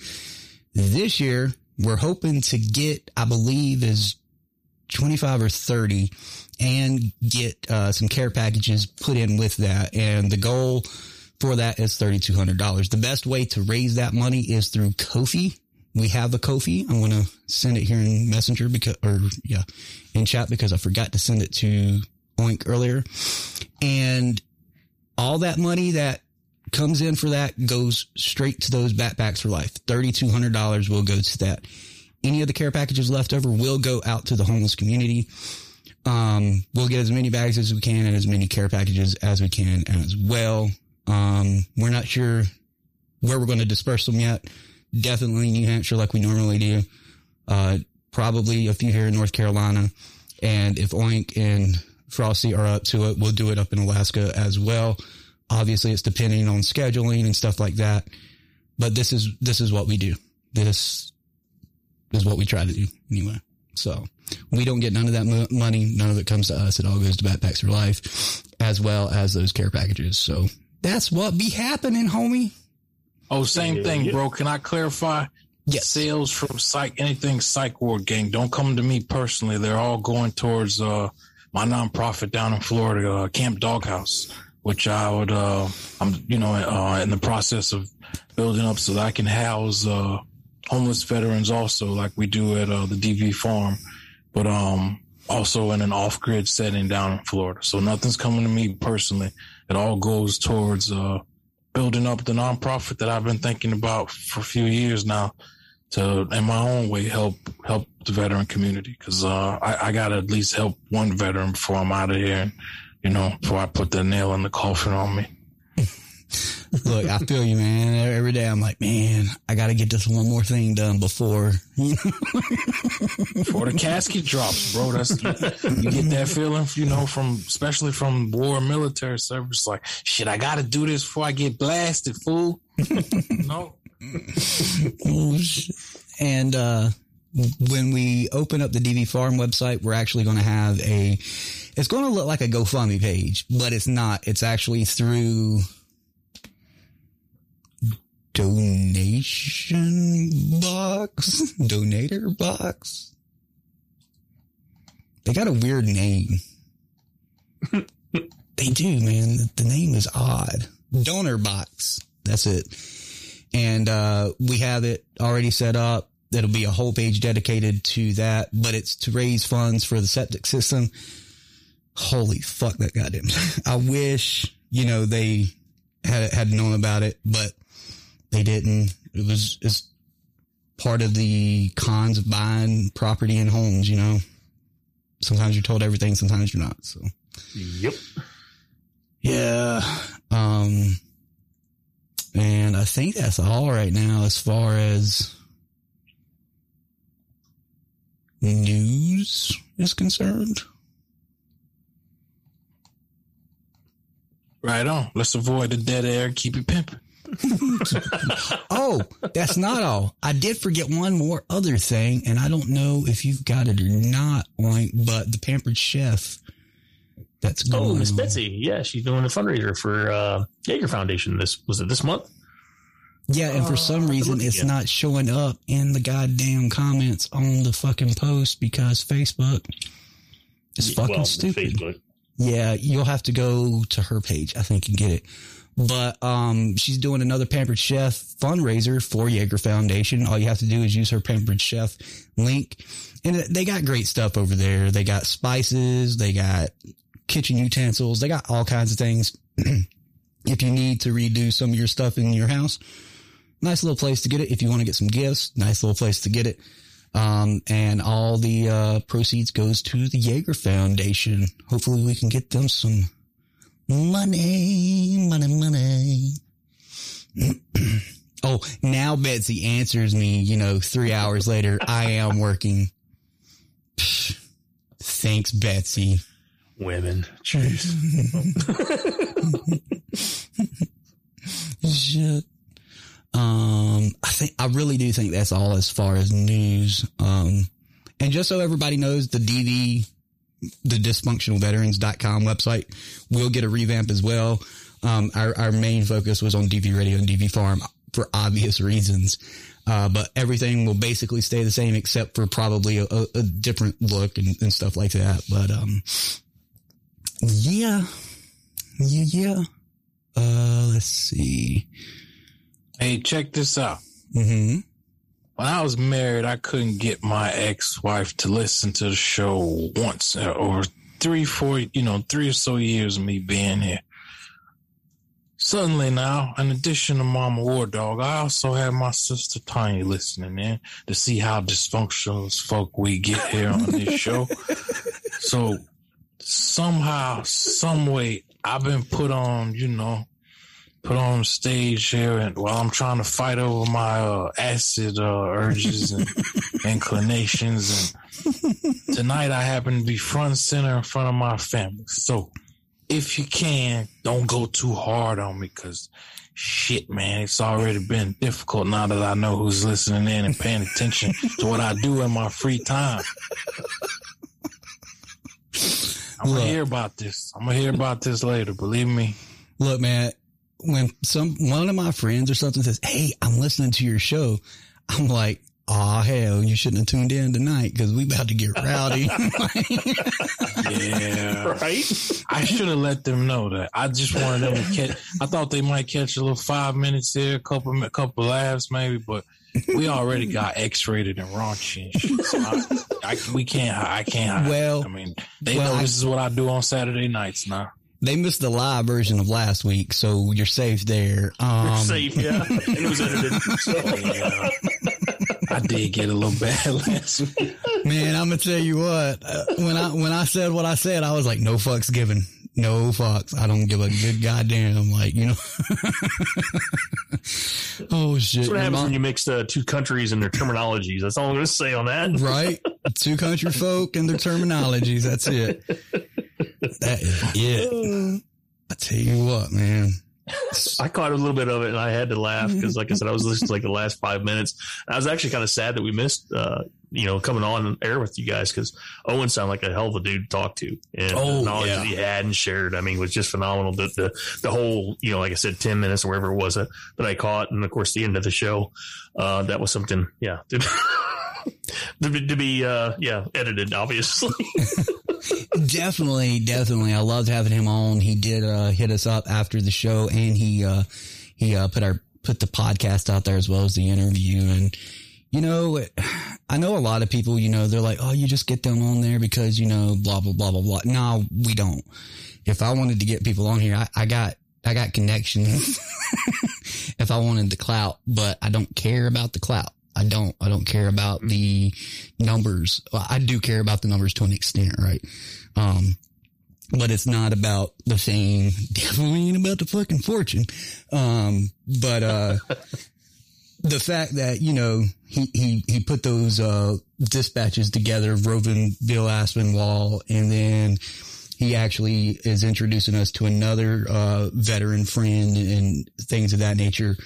This year, we're hoping to get, I believe, is 25 or 30 and get uh, some care packages put in with that. And the goal for that is $3,200. The best way to raise that money is through Ko-fi. We have a Ko-fi. I'm going to send it here in Messenger because, or yeah, in chat because I forgot to send it to Oink earlier. And all that money that comes in for that goes straight to those backpacks for life. $3,200 will go to that. Any of the care packages left over will go out to the homeless community. Um, we'll get as many bags as we can and as many care packages as we can as well. Um, we're not sure where we're going to disperse them yet. Definitely New Hampshire, like we normally do. Uh, probably a few here in North Carolina. And if Oink and Frosty are up to it, we'll do it up in Alaska as well. Obviously, it's depending on scheduling and stuff like that. But this is this is what we do. This is what we try to do anyway. So we don't get none of that mo- money. None of it comes to us. It all goes to Backpacks for Life, as well as those care packages. So that's what be happening, homie. Oh, same Yeah, thing, yeah. bro. Can I clarify? Yes. Sales from psych, anything psych ward gang, don't come to me personally. They're all going towards uh, my nonprofit down in Florida, uh, Camp Doghouse, which I would, uh, I'm, you know, uh, in the process of building up so that I can house uh, homeless veterans also, like we do at uh, the DV farm, but um, also in an off grid setting down in Florida. So nothing's coming to me personally. It all goes towards uh, building up the nonprofit that I've been thinking about for a few years now to, in my own way, help help the veteran community because uh, I, I got to at least help one veteran before I'm out of here, you know, before I put the nail in the coffin on me. Look, I feel you, man. Every day I'm like, man, I got to get this one more thing done before, Before the casket drops, bro. That's you get that feeling, you know, from especially from war military service. Like, shit, I got to do this before I get blasted, fool. no. Oh, and uh, when we open up the DV Farm website, we're actually going to have a. It's going to look like a GoFundMe page, but it's not. It's actually through donation box, donator box. They got a weird name. they do, man. The name is odd. Donorbox. That's it and uh, we have it already set up. It'll be a whole page dedicated to that, but it's to raise funds for the septic system. Holy fuck, that goddamn! I wish you know they had had known about it, but they didn't. It was it's part of the cons of buying property and homes. You know, sometimes you're told everything, sometimes you're not. So Yep. yeah. Um, and I think that's all right now as far as news is concerned. Right on. Let's avoid the dead air. Keep it pimping. Oh, that's not all. I did forget one more other thing, and I don't know if you've got it or not, like, but the Pampered Chef. That's going Oh, Miss. Betsy. Yeah, she's doing a fundraiser for uh, Jaeger Foundation. This was it this month? Yeah, and for some Uh, reason, it's again. not showing up in the goddamn comments on the fucking post because Facebook is fucking well, stupid. Facebook. Yeah, you'll have to go to her page, I think, and get it. But um, she's doing another Pampered Chef fundraiser for Jaeger Foundation. All you have to do is use her Pampered Chef link, and they got great stuff over there. They got spices, they got kitchen utensils, they got all kinds of things. if you need to redo some of your stuff in your house, nice little place to get it. If you want to get some gifts, nice little place to get it. Um, and all the, uh, proceeds goes to the Jaeger Foundation. Hopefully we can get them some money, money, money. oh, now Betsy answers me, you know, three hours later, I am working. Thanks, Betsy. Women. Jeez. Shit. Um, I think I really do think that's all as far as news. Um, and just so everybody knows, the DV the dysfunctionalveterans.com website will get a revamp as well. Um, our, our main focus was on DV radio and DV farm for obvious reasons. Uh, but everything will basically stay the same except for probably a, a, different look and, and, stuff like that. But, um, yeah, yeah, yeah. Uh, let's see. Hey, check this out. Mm-hmm. When I was married, I couldn't get my ex-wife to listen to the show once or three, four, you know, three or so years of me being here. Suddenly now, in addition to Mama War Dog, I also have my sister Tiny listening in to see how dysfunctional as folk we get here on this show. so somehow, some way, I've been put on, you know, put on stage here and while I'm trying to fight over my uh, acid uh, urges and inclinations. And tonight I happen to be front and center in front of my family. So if you can, don't go too hard on me because shit, man, it's already been difficult now that I know who's listening in and paying attention to what I do in my free time. I'm gonna hear about this. I'm gonna hear about this later. Believe me. Look, man, when some one of my friends or something says, "Hey, I'm listening to your show," I'm like, "Oh hell, you shouldn't have tuned in tonight because we about to get rowdy." yeah, right. I should have let them know that. I just wanted them to catch. I thought they might catch a little five minutes there, a couple, a couple laughs maybe, but we already got X-rated and raunchy and shit. So I, I, we can't. I can't. Well, I mean, they well, know I- this is what I do on Saturday nights now. They missed the live version of last week, so you're safe there. Um, Safe, yeah. It was edited. So. Yeah. I did get a little bad last week. Man, I'm gonna tell you what. Uh, when I when I said what I said, I was like, no fucks given, no fucks. I don't give a good goddamn. Like you know. oh shit! That's what happens mom- when you mix uh, two countries and their terminologies. That's all I'm going to say on that. right? Two country folk and their terminologies. That's it. That is it. I tell you what, man. I caught a little bit of it and I had to laugh because, like I said, I was listening to like the last five minutes. I was actually kind of sad that we missed, uh, you know, coming on air with you guys because Owen sounded like a hell of a dude to talk to. And Oh, the knowledge yeah. that he had and shared, I mean, was just phenomenal. The, the, the whole, you know, like I said, 10 minutes or wherever it was uh, that I caught. And of course, the end of the show, uh, that was something, yeah. To, to be, to be uh, yeah, edited, obviously. definitely, definitely. I loved having him on. He did uh, hit us up after the show, and he uh, he uh, put our put the podcast out there as well as the interview. And you know, I know a lot of people. You know, they're like, "Oh, you just get them on there because you know, blah blah blah blah blah." No, we don't. If I wanted to get people on here, I, I got I got connections. if I wanted the clout, but I don't care about the clout. I don't. I don't care about the numbers. I do care about the numbers to an extent, right? Um, but it's not about the fame. Definitely ain't about the fucking fortune. Um, but, uh, the fact that, you know, he, he, he put those, uh, dispatches together, roving Bill Aspinwall, and then he actually is introducing us to another, uh, veteran friend and things of that nature.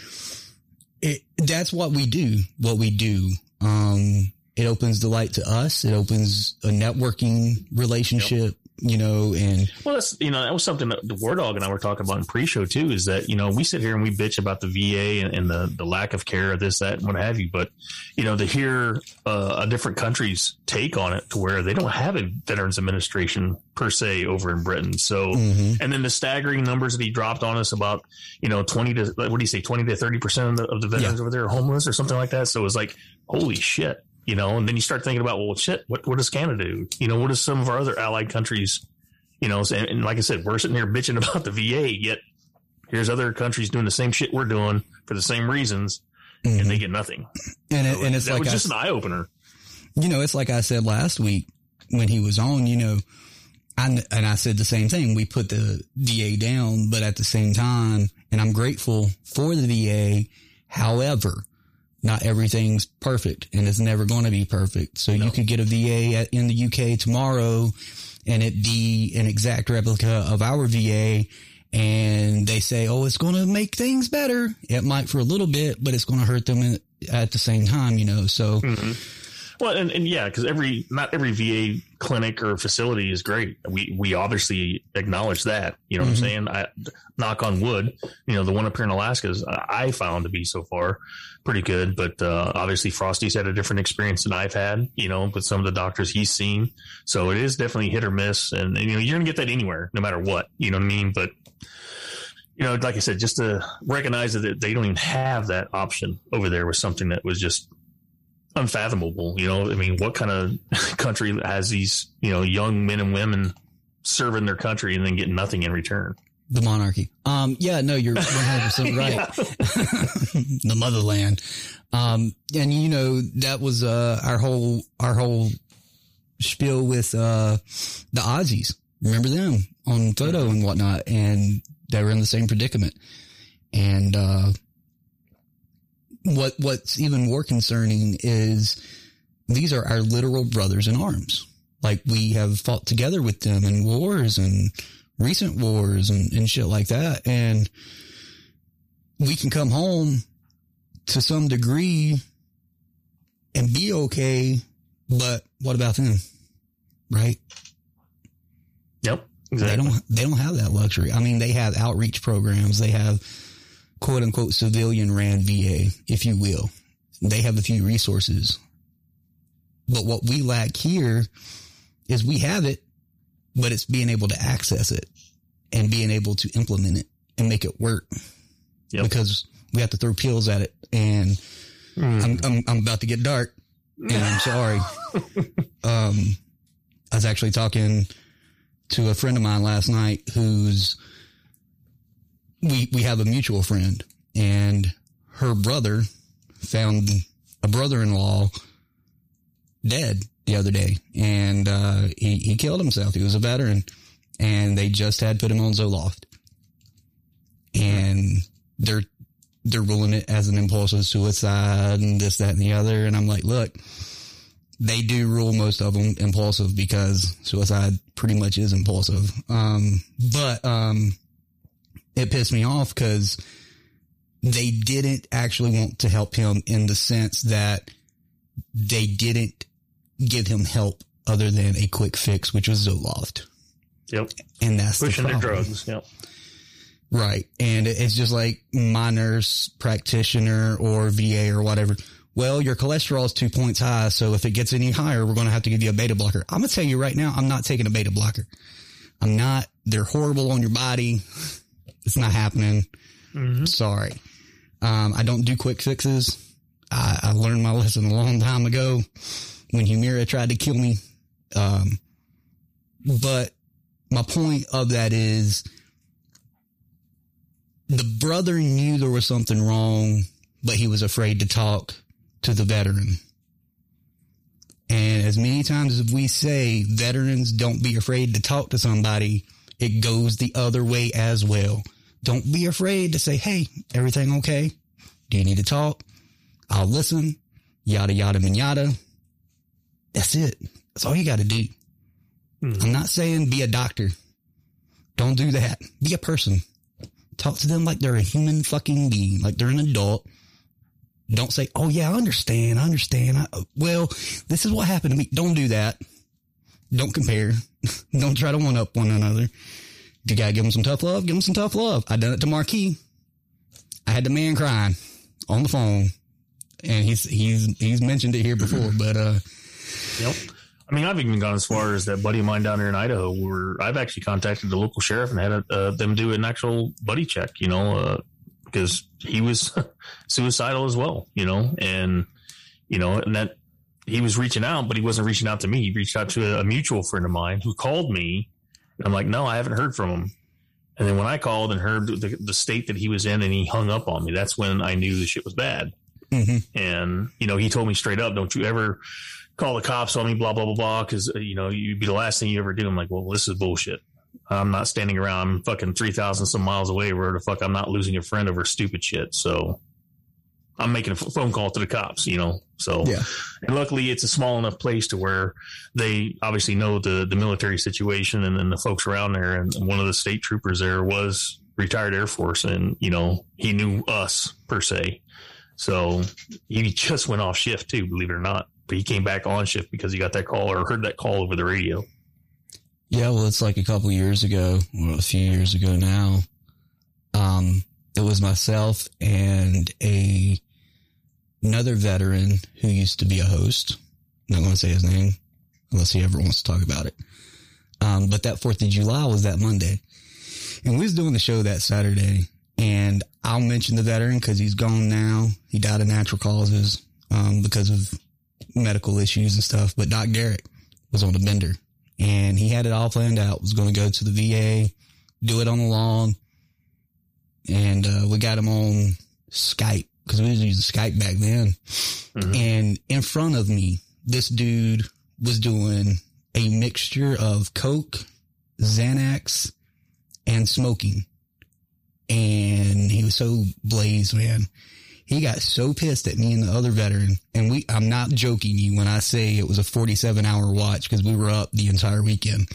It, that's what we do, what we do. Um, it opens the light to us. It opens a networking relationship, you know, and Well, that's you know that was something that the War Dog and I were talking about in pre-show too. Is that you know we sit here and we bitch about the VA and, and the the lack of care of this that and what have you, but you know to hear uh, a different country's take on it to where they don't have a Veterans Administration per se over in Britain. So Mhm. and then the staggering numbers that he dropped on us about you know twenty to what do you say twenty to thirty percent of the, of the veterans over there are homeless or something like that. So it was like holy shit. You know, and then you start thinking about, well, shit, what, what does Canada do? You know, what does some of our other allied countries you know, and, and like I said, we're sitting here bitching about the VA, yet here's other countries doing the same shit we're doing for the same reasons, and they mm-hmm. get nothing. and, it, So and it's like was I, just an eye opener. you know, it's like I said last week when he was on, you know, I, and I said the same thing. We put the VA down, but at the same time, and I'm grateful for the VA. However, not everything's perfect and it's never going to be perfect. So you could get a VA at, in the UK tomorrow and it be an exact replica of our VA. And they say, oh, it's going to make things better. It might for a little bit, but it's going to hurt them in, at the same time, you know? So, Well, and, and yeah, because every not every VA clinic or facility is great. We we obviously acknowledge that. You know what Mhm. I'm saying? I, knock on wood. You know the one up here in Alaska is I found to be so far pretty good, but uh, obviously Frosty's had a different experience than I've had. You know, with some of the doctors he's seen, so it is definitely hit or miss. And, and you know you're gonna get that anywhere, no matter what. You know what I mean? But you know, like I said, just to recognize that they don't even have that option over there was something that was just unfathomable. You know, I mean, what kind of country has these, you know, young men and women serving their country and then getting nothing in return? The monarchy. Um, yeah, no, you're 100% right. the motherland. Um, and you know, that was, uh, our whole, our whole spiel with, uh, the Aussies. Remember them on photo and whatnot. And they were in the same predicament. And, uh, what, what's even more concerning is these are our literal brothers in arms. Like we have fought together with them in wars and recent wars and, and shit like that. And we can come home to some degree and be okay. But what about them? Right? Yep. They don't, they don't have that luxury. I mean, they have outreach programs. They have quote unquote civilian ran VA, if you will. They have a few resources. But what we lack here is we have it, but it's being able to access it and being able to implement it and make it work. Yep. Because we have to throw pills at it and I'm, I'm, I'm about to get dark and I'm sorry. um, I was actually talking to a friend of mine last night who's, we, we have a mutual friend and her brother found a brother-in-law dead the other day and, uh, he, he killed himself. He was a veteran and they just had put him on Zoloft and they're, they're ruling it as an impulsive suicide and this, that, and the other. And I'm like, look, they do rule most of them impulsive because suicide pretty much is impulsive. Um, but, um, it pissed me off because they didn't actually want to help him in the sense that they didn't give him help other than a quick fix, which was Zoloft. Yep. And that's the Pushing their problem. drugs. Yep. Right. And it's just like my nurse practitioner or VA or whatever. Well, your cholesterol is two points high. So if it gets any higher, we're going to have to give you a beta blocker. I'm going to tell you right now, I'm not taking a beta blocker. I'm not. They're horrible on your body. It's not happening. Sorry. Um, I don't do quick fixes. I, I learned my lesson a long time ago when Humira tried to kill me. Um, but my point of that is the brother knew there was something wrong, but he was afraid to talk to the veteran. And as many times as we say, veterans don't be afraid to talk to somebody, it goes the other way as well. Don't be afraid to say, Hey, everything okay? Do you need to talk? I'll listen. Yada, yada, and yada. That's it. That's all you got to do. I'm not saying be a doctor. Don't do that. Be a person. Talk to them like they're a human fucking being, like they're an adult. Don't say, "Oh yeah, I understand. I understand." I, well, this is what happened to me. Don't do that. Don't compare. Don't try to one up one another. You gotta give them some tough love. Give them some tough love. I done it to Marquis. I had the man crying on the phone, and he's he's he's mentioned it here before. But uh, Yep. I mean, I've even gone as far as that buddy of mine down there in Idaho, where I've actually contacted the local sheriff and had uh, them do an actual buddy check, you know, uh, because he was suicidal as well, you know, and, you know, and that he was reaching out, but he wasn't reaching out to me. He reached out to a, a mutual friend of mine who called me. And I'm like, no, I haven't heard from him. And then when I called and heard the, the state that he was in and he hung up on me, that's when I knew the shit was bad. And, you know, he told me straight up, don't you ever call the cops on me, blah, blah, blah, blah. Cause, uh, you know, you'd be the last thing you ever do. I'm like, well, this is bullshit. I'm not standing around. I'm fucking 3,000 some miles away where the fuck I'm not losing a friend over stupid shit. So I'm making a phone call to the cops, you know? So, Yeah. and luckily it's a small enough place to where they obviously know the, the military situation and then the folks around there. And one of the state troopers there was retired Air Force and, you know, he knew us per se. So he just went off shift too, believe it or not. But he came back on shift because he got that call or heard that call over the radio. Yeah, well, it's like a couple years ago, well, a few years ago now. Um, it was myself and a another veteran who used to be a host. I'm not going to say his name unless he ever wants to talk about it. Um, but that Fourth of July was that Monday, and we was doing the show that Saturday. And I'll mention the veteran because he's gone now. He died of natural causes um, because of medical issues and stuff. But Doc Garrett was on the bender, and he had it all planned out. Was going to go to the VA, do it on the lawn, and uh, we got him on Skype because we was using Skype back then. And in front of me, this dude was doing a mixture of Coke, Xanax, and smoking. And he was so blazed, man. He got so pissed at me and the other veteran. And we, I'm not joking you when I say it was a 47 hour watch because we were up the entire weekend.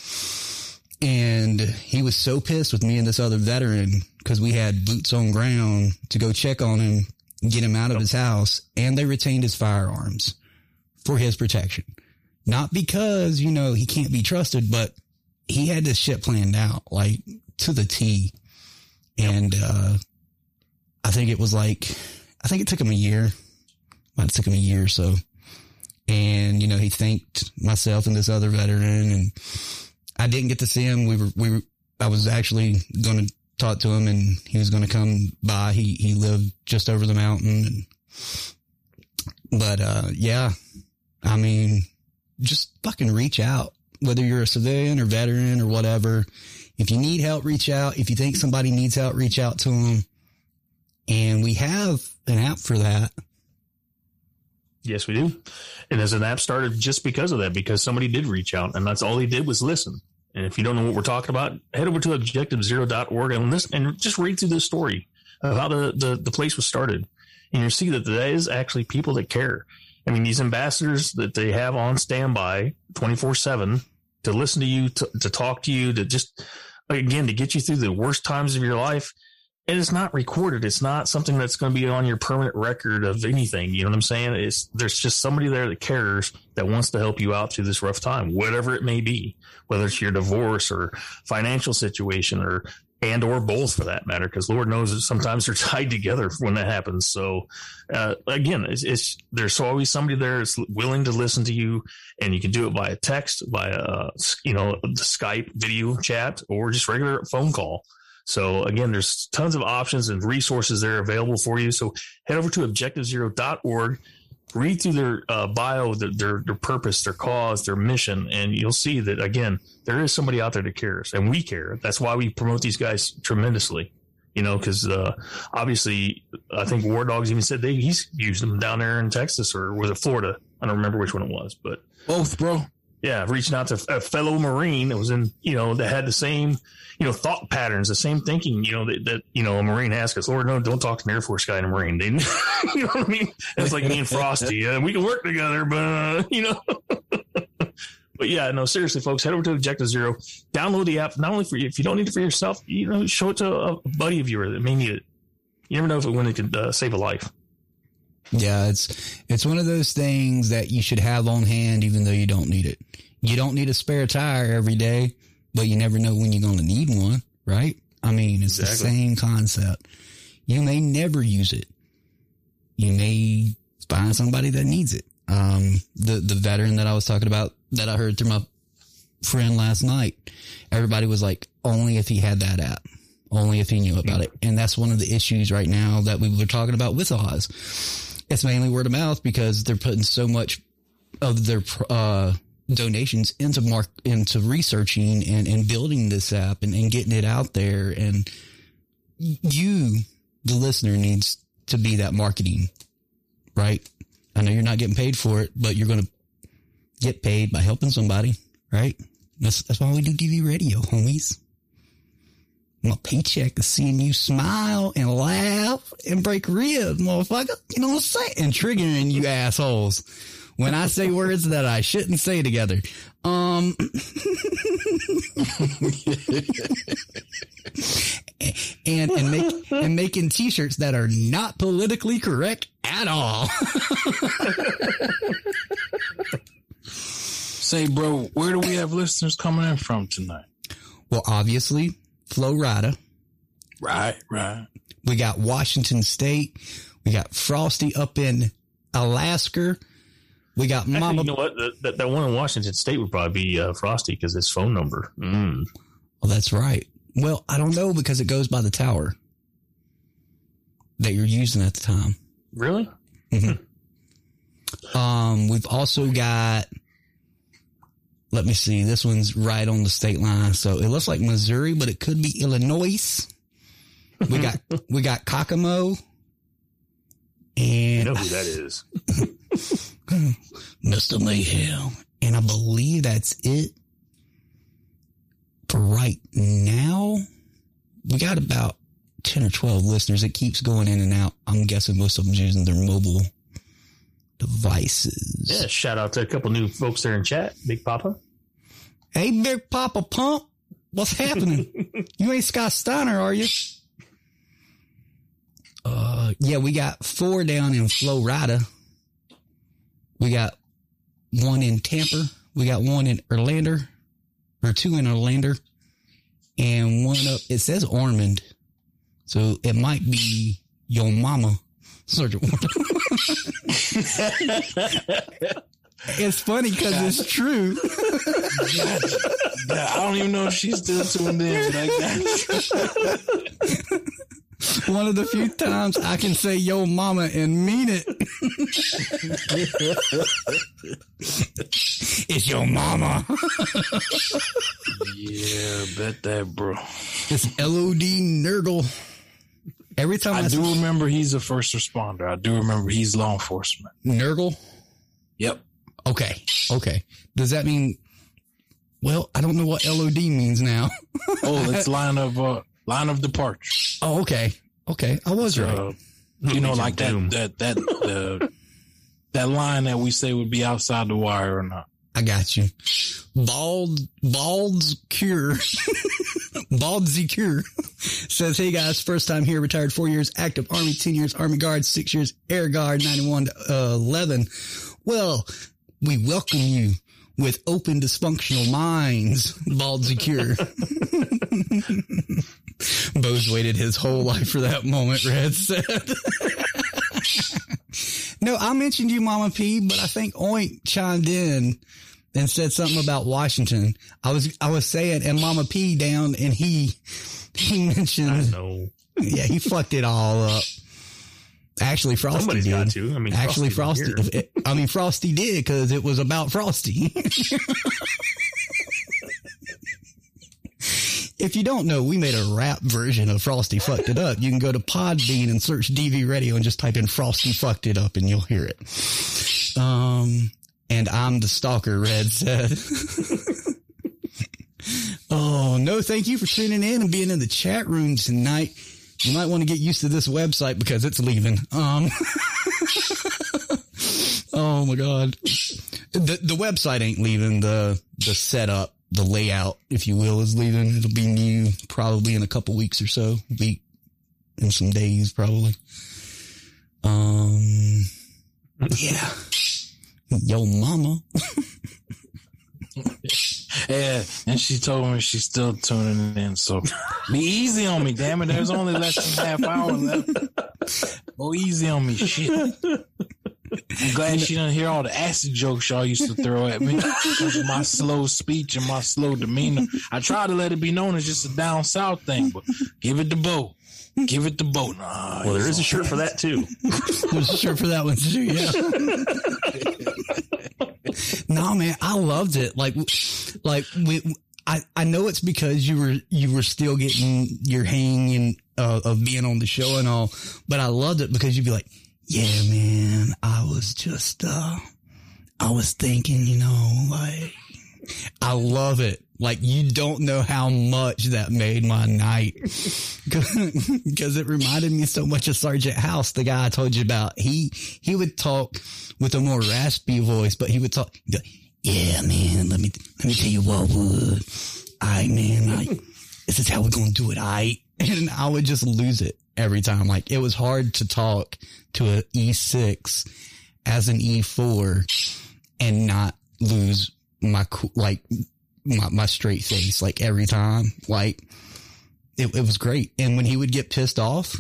And he was so pissed with me and this other veteran because we had boots on ground to go check on him, get him out of his house, and they retained his firearms for his protection. Not because, you know, he can't be trusted, but he had this shit planned out, like to the T. And, uh, I think it was like, I think it took him a year. Have took him a year or so. And, you know, he thanked myself and this other veteran and I didn't get to see him. We were, we were, I was actually going to talk to him and he was going to come by. He, he lived just over the mountain. And, but, uh, yeah, I mean, just fucking reach out, whether you're a civilian or veteran or whatever. If you need help, reach out. If you think somebody needs help, reach out to them. And we have an app for that. Yes, we do. And as an app started just because of that, because somebody did reach out and that's all he did was listen. And if you don't know what we're talking about, head over to objectivezero.org and listen and just read through this story of how the, the, the place was started. And you'll see that there is actually people that care. I mean, these ambassadors that they have on standby 24 seven to listen to you, to, to talk to you, to just, again, to get you through the worst times of your life. And it's not recorded. It's not something that's going to be on your permanent record of anything. You know what I'm saying? It's, there's just somebody there that cares that wants to help you out through this rough time, whatever it may be, whether it's your divorce or financial situation or, and or both for that matter, because Lord knows that sometimes they're tied together when that happens. So, uh, again, it's, it's, there's always somebody there that's willing to listen to you and you can do it via text, via, uh, you know, the Skype video chat or just regular phone call. So again, there's tons of options and resources there available for you. So head over to objectivezero.org, read through their uh, bio, their, their, their purpose, their cause, their mission, and you'll see that again, there is somebody out there that cares and we care. That's why we promote these guys tremendously. You know, because uh, obviously, I think War Dogs even said they he's used them down there in Texas or was it Florida? I don't remember which one it was, but both, bro. Yeah, reaching out to a fellow Marine that was in, you know, that had the same, you know, thought patterns, the same thinking, you know, that, that you know, a Marine has, because Lord, no, don't talk to an Air Force guy and a Marine. They, you know what I mean? It's like me and Frosty. Uh, we can work together, but, uh, you know. but yeah, no, seriously, folks, head over to Objective Zero, download the app, not only for you, if you don't need it for yourself, you know, show it to a buddy of yours that may need it. You never know if it, when it could uh, save a life. Yeah, it's it's one of those things that you should have on hand even though you don't need it. You don't need a spare tire every day, but you never know when you're going to need one, right? I mean, it's Exactly. the same concept. You may never use it. You may find somebody that needs it. Um, the the veteran that I was talking about that I heard through my friend last night, everybody was like, only if he had that app, only if he knew about it, and that's one of the issues right now that we were talking about with Oz. It's mainly word of mouth because they're putting so much of their uh, donations into mark into researching and, and building this app and, and getting it out there. And you, the listener, needs to be that marketing, right? I know you're not getting paid for it, but you're going to get paid by helping somebody, right? That's that's why we do DV radio, homies. My paycheck is seeing you smile and laugh and break ribs, motherfucker. You know what I'm saying? And triggering you assholes when I say words that I shouldn't say together. Um, and and make and making t-shirts that are not politically correct at all. Say, bro, where do we have listeners coming in from tonight? Well, obviously, Florida. Right, right. We got Washington State. We got Frosty up in Alaska. We got Actually, Mama. you know what? That, that, that one in Washington State would probably be uh, Frosty because his phone number. Mm. Oh, that's right. Well, I don't know because it goes by the tower that you're using at the time. Really? Um, we've also got, let me see, this one's right on the state line. So it looks like Missouri, but it could be Illinois. We got, we got Kokomo and know who that is? Mr. Mayhem. And I believe that's it for right now. We got about 10 or 12 listeners. It keeps going in and out. I'm guessing most of them using their mobile devices. Yeah, shout out to a couple new folks there in chat. Big Papa. Hey, Big Papa Pump, what's happening? you ain't Scott Steiner, are you? Uh, yeah, we got four down in Florida. We got one in Tampa. We got one in Orlando, or two in Orlando, and one up. It says Ormond, so it might be your mama, Sergeant. it's funny because it's true. I don't even know if she's still tuned in. But I got. One of the few times I can say yo mama and mean it. it's your mama. yeah, bet that, bro. It's LOD Nurgle. Every time I, I do see remember he's a first responder. I do remember he's law enforcement. Nurgle. Yep. Okay. Okay. Does that mean, well, I don't know what LOD means now. Oh, it's line of uh, line of departure. Oh, okay. Okay. I was right. Uh, you know, like that Doom. that that the that line that we say would be outside the wire or not. I got you. Bald, Bald's Cure. Baldzy Cure says, Hey guys, first time here, retired four years, active Army, 10 years, Army Guard, six years, Air Guard, 91 to uh, 11. Well, we welcome you with open dysfunctional minds, Bald Cure. Bo's waited his whole life for that moment, Red said. no, I mentioned you, Mama P, but I think Oink chimed in and said something about Washington. I was, I was saying, and Mama P down and he, he I mentioned, know. yeah, he fucked it all up. Actually, Frosty Somebody's did. got to. I mean, Actually, Frosty Frosty. I mean, Frosty did because it was about Frosty. if you don't know, we made a rap version of Frosty fucked it up. You can go to Podbean and search DV Radio and just type in Frosty fucked it up and you'll hear it. Um, and I'm the stalker, Red said. oh, no, thank you for tuning in and being in the chat room tonight. You might want to get used to this website because it's leaving. Um, oh my God. The, the website ain't leaving. The, the setup, the layout, if you will, is leaving. It'll be new probably in a couple weeks or so. Week in some days, probably. Um, yeah. Yo mama. Yeah, and she told me she's still tuning in. So be easy on me, damn it. There's only less than half hour left. Go easy on me, shit. I'm glad she didn't hear all the acid jokes y'all used to throw at me. My slow speech and my slow demeanor. I try to let it be known as just a down south thing, but give it to Bo. Give it to Bo. Nah, Well, there is a shirt for that too. There's a shirt for that one too. Yeah. no, man, I loved it. Like, like we, I, I know it's because you were, you were still getting your hang and, uh, of being on the show and all, but I loved it because you'd be like, yeah, man, I was just, uh, I was thinking, you know, like, I love it. Like you don't know how much that made my night because it reminded me so much of Sergeant House, the guy I told you about. He, he would talk with a more raspy voice, but he would talk, like, yeah, man, let me, let me tell you what would. I, man, like, this is how we're going to do it. I, and I would just lose it every time. Like it was hard to talk to a E6 as an E4 and not lose my coo- like my, my straight face like every time. Like it, it was great. And when he would get pissed off,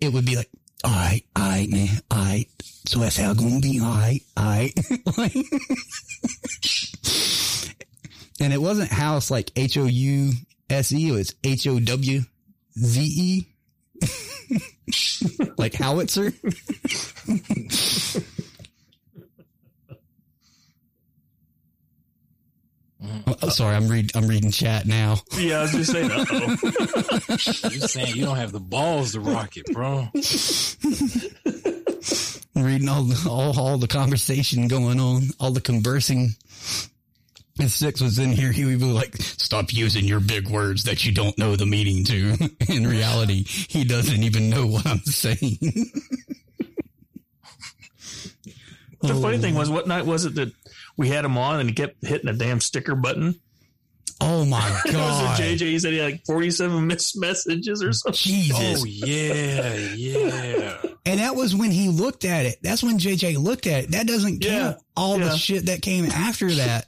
it would be like, all right, all right, man, all right. So that's how it's gonna be, all right, all right. Like- and it wasn't house like H O U S E, it was H O W Z E. like howitzer. Oh, oh, sorry, I'm read I'm reading chat now. Yeah, I was just saying. You're saying you don't have the balls to rock it, bro. I'm reading all the all, all the conversation going on, all the conversing. If Six was in here, he would be like, "Stop using your big words that you don't know the meaning to." in reality, he doesn't even know what I'm saying. The funny Oh. thing was, what night was it that we had him on and he kept hitting the damn sticker button? Oh my It was god! a JJ. He said he had like 47 missed messages or something. Jesus! Oh yeah, yeah. And that was when he looked at it. That's when JJ looked at it. That doesn't Yeah. count all Yeah. the shit that came after that.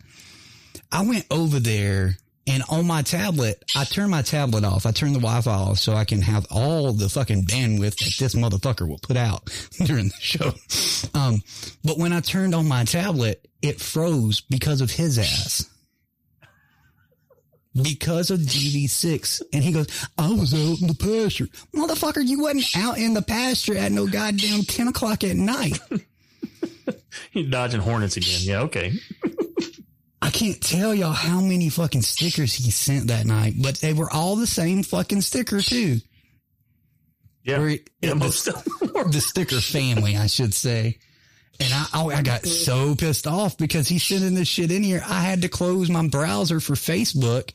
I went over there and on my tablet, I turned my tablet off. I turned the Wi-Fi off so I can have all the fucking bandwidth that this motherfucker will put out during the show. Um, but when I turned on my tablet, it froze because of his ass. Because of DV6. And he goes, I was out in the pasture. Motherfucker, you wasn't out in the pasture at no goddamn 10 o'clock at night. He's dodging hornets again. Yeah, okay. I can't tell y'all how many fucking stickers he sent that night, but they were all the same fucking sticker too. Yeah, it- yeah most of the sticker family, I should say. And I, I, I got so pissed off because he's sending this shit in here. I had to close my browser for Facebook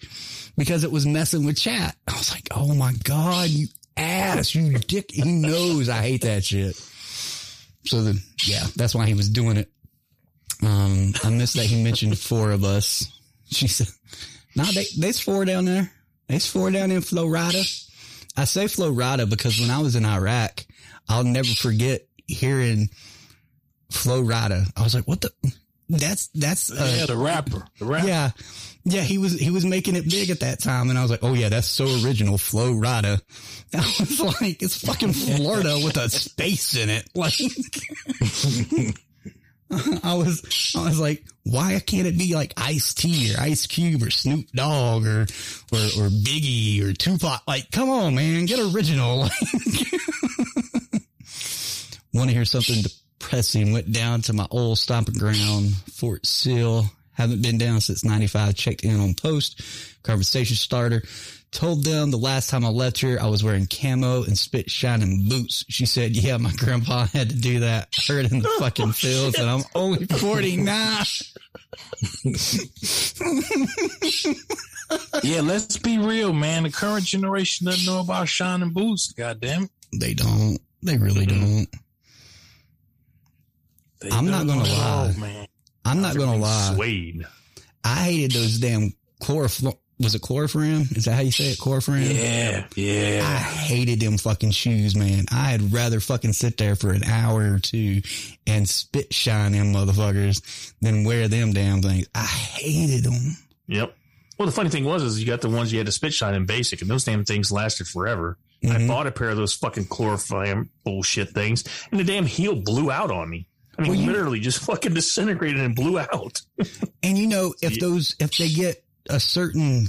because it was messing with chat. I was like, oh my God, you ass, you dick. He knows I hate that shit. So then, yeah, that's why he was doing it. Um, I missed that he mentioned four of us. She said, nah, they, there's four down there. There's four down in Florida. I say Florida because when I was in Iraq, I'll never forget hearing Flo Rida. I was like, what the? That's, that's, uh, yeah, the rapper. The rapper. yeah. Yeah, he was, he was making it big at that time. And I was like, oh yeah, that's so original. Flo Rida. I was like, it's fucking Florida with a space in it. Like, I was, I was like, why can't it be like Ice T or Ice Cube or Snoop Dogg or, or, or Biggie or Tupac? Like, come on, man, get original. Want to hear something depressing? Went down to my old stomping ground, Fort Sill. Haven't been down since 95. Checked in on post. Conversation starter. Told them the last time I left here, I was wearing camo and spit shining boots. She said, yeah, my grandpa had to do that. Heard in the oh, fucking fields and I'm only 49. Yeah, let's be real, man. The current generation doesn't know about shining boots. God damn it. They don't. They really mm-hmm. don't. They I'm not don't gonna know, lie. man. I'm not gonna lie. Suede. I hated those damn chloroform. Was it chloroform? Is that how you say it? Chloroform? Yeah, yeah. I hated them fucking shoes, man. I'd rather fucking sit there for an hour or two and spit shine them motherfuckers than wear them damn things. I hated them. Yep. Well, the funny thing was, is you got the ones you had to spit shine in basic, and those damn things lasted forever. I Mhm. bought a pair of those fucking chloroform bullshit things, and the damn heel blew out on me. I mean, Well, you- literally just fucking disintegrated and blew out. And you know, if Yeah. those, if they get a certain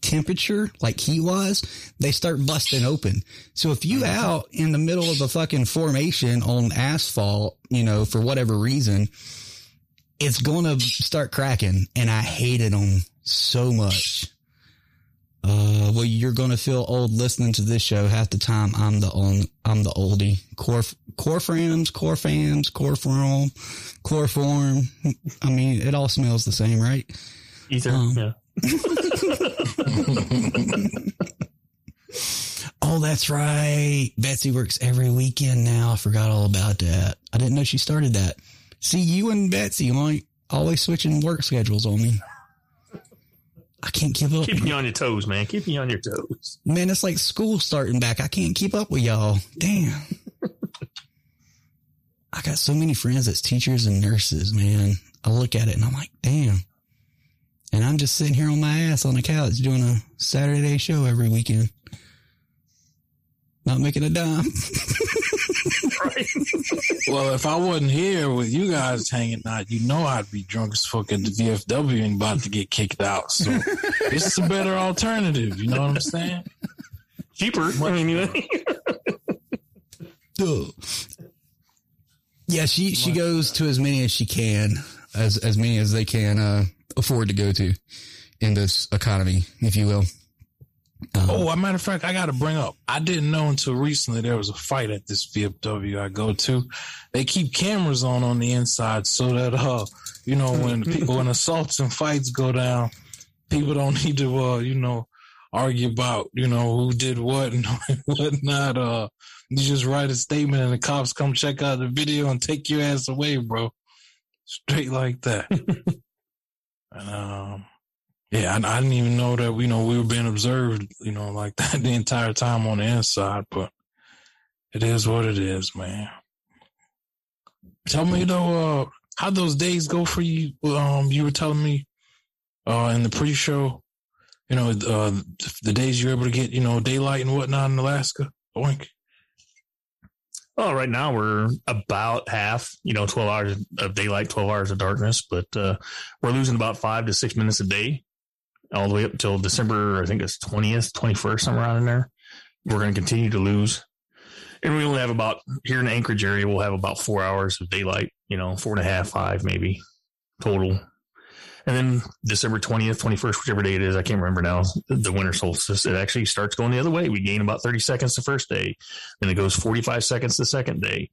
temperature, like he was, they start busting open. So if you out in the middle of a fucking formation on asphalt, you know, for whatever reason, it's going to start cracking. And I hated them so much. Uh, well, you're going to feel old listening to this show. Half the time, I'm the on, I'm the oldie. Core, core frames, core fams, core form, chloroform. I mean, it all smells the same, right? Ether. Um, yeah. Oh, that's right. Betsy works every weekend now. I forgot all about that. I didn't know she started that. See, you and Betsy like always switching work schedules on me. I can't keep up. Keep me on your toes, man. Keep me on your toes. Man, it's like school starting back. I can't keep up with y'all. Damn. I got so many friends that's teachers and nurses, man. I look at it and I'm like, damn, And I'm just sitting here on my ass on the couch doing a Saturday show every weekend. Not making a dime. Well, if I wasn't here with you guys hanging out, you know I'd be drunk as fuck at the VFW and about to get kicked out. So this is a better alternative. You know what I'm saying? Cheaper. I mean, you Yeah, she she goes to as many as she can, as as many as they can uh, afford to go to in this economy, if you will. Um, Oh, a matter of fact, I got to bring up. I didn't know until recently there was a fight at this VFW I go to. They keep cameras on on the inside so that uh, you know, when people when assaults and fights go down, people don't need to uh, you know, argue about you know who did what and what not. Uh, you just write a statement and the cops come check out the video and take your ass away, bro. Straight like that. and um. Yeah, I, I didn't even know that you know we were being observed, you know, like that the entire time on the inside. But it is what it is, man. Tell me though, uh, how those days go for you? Um, you were telling me, uh, in the pre-show, you know, uh, the days you're able to get, you know, daylight and whatnot in Alaska. Oink. Well, right now we're about half, you know, 12 hours of daylight, 12 hours of darkness, but uh, we're losing about five to six minutes a day all the way up until December, I think it's 20th, 21st, somewhere around in there. We're going to continue to lose. And we only have about, here in the Anchorage area, we'll have about four hours of daylight, you know, four and a half, five maybe total. And then December 20th, 21st, whichever day it is, I can't remember now, the winter solstice, it actually starts going the other way. We gain about 30 seconds the first day, then it goes 45 seconds the second day.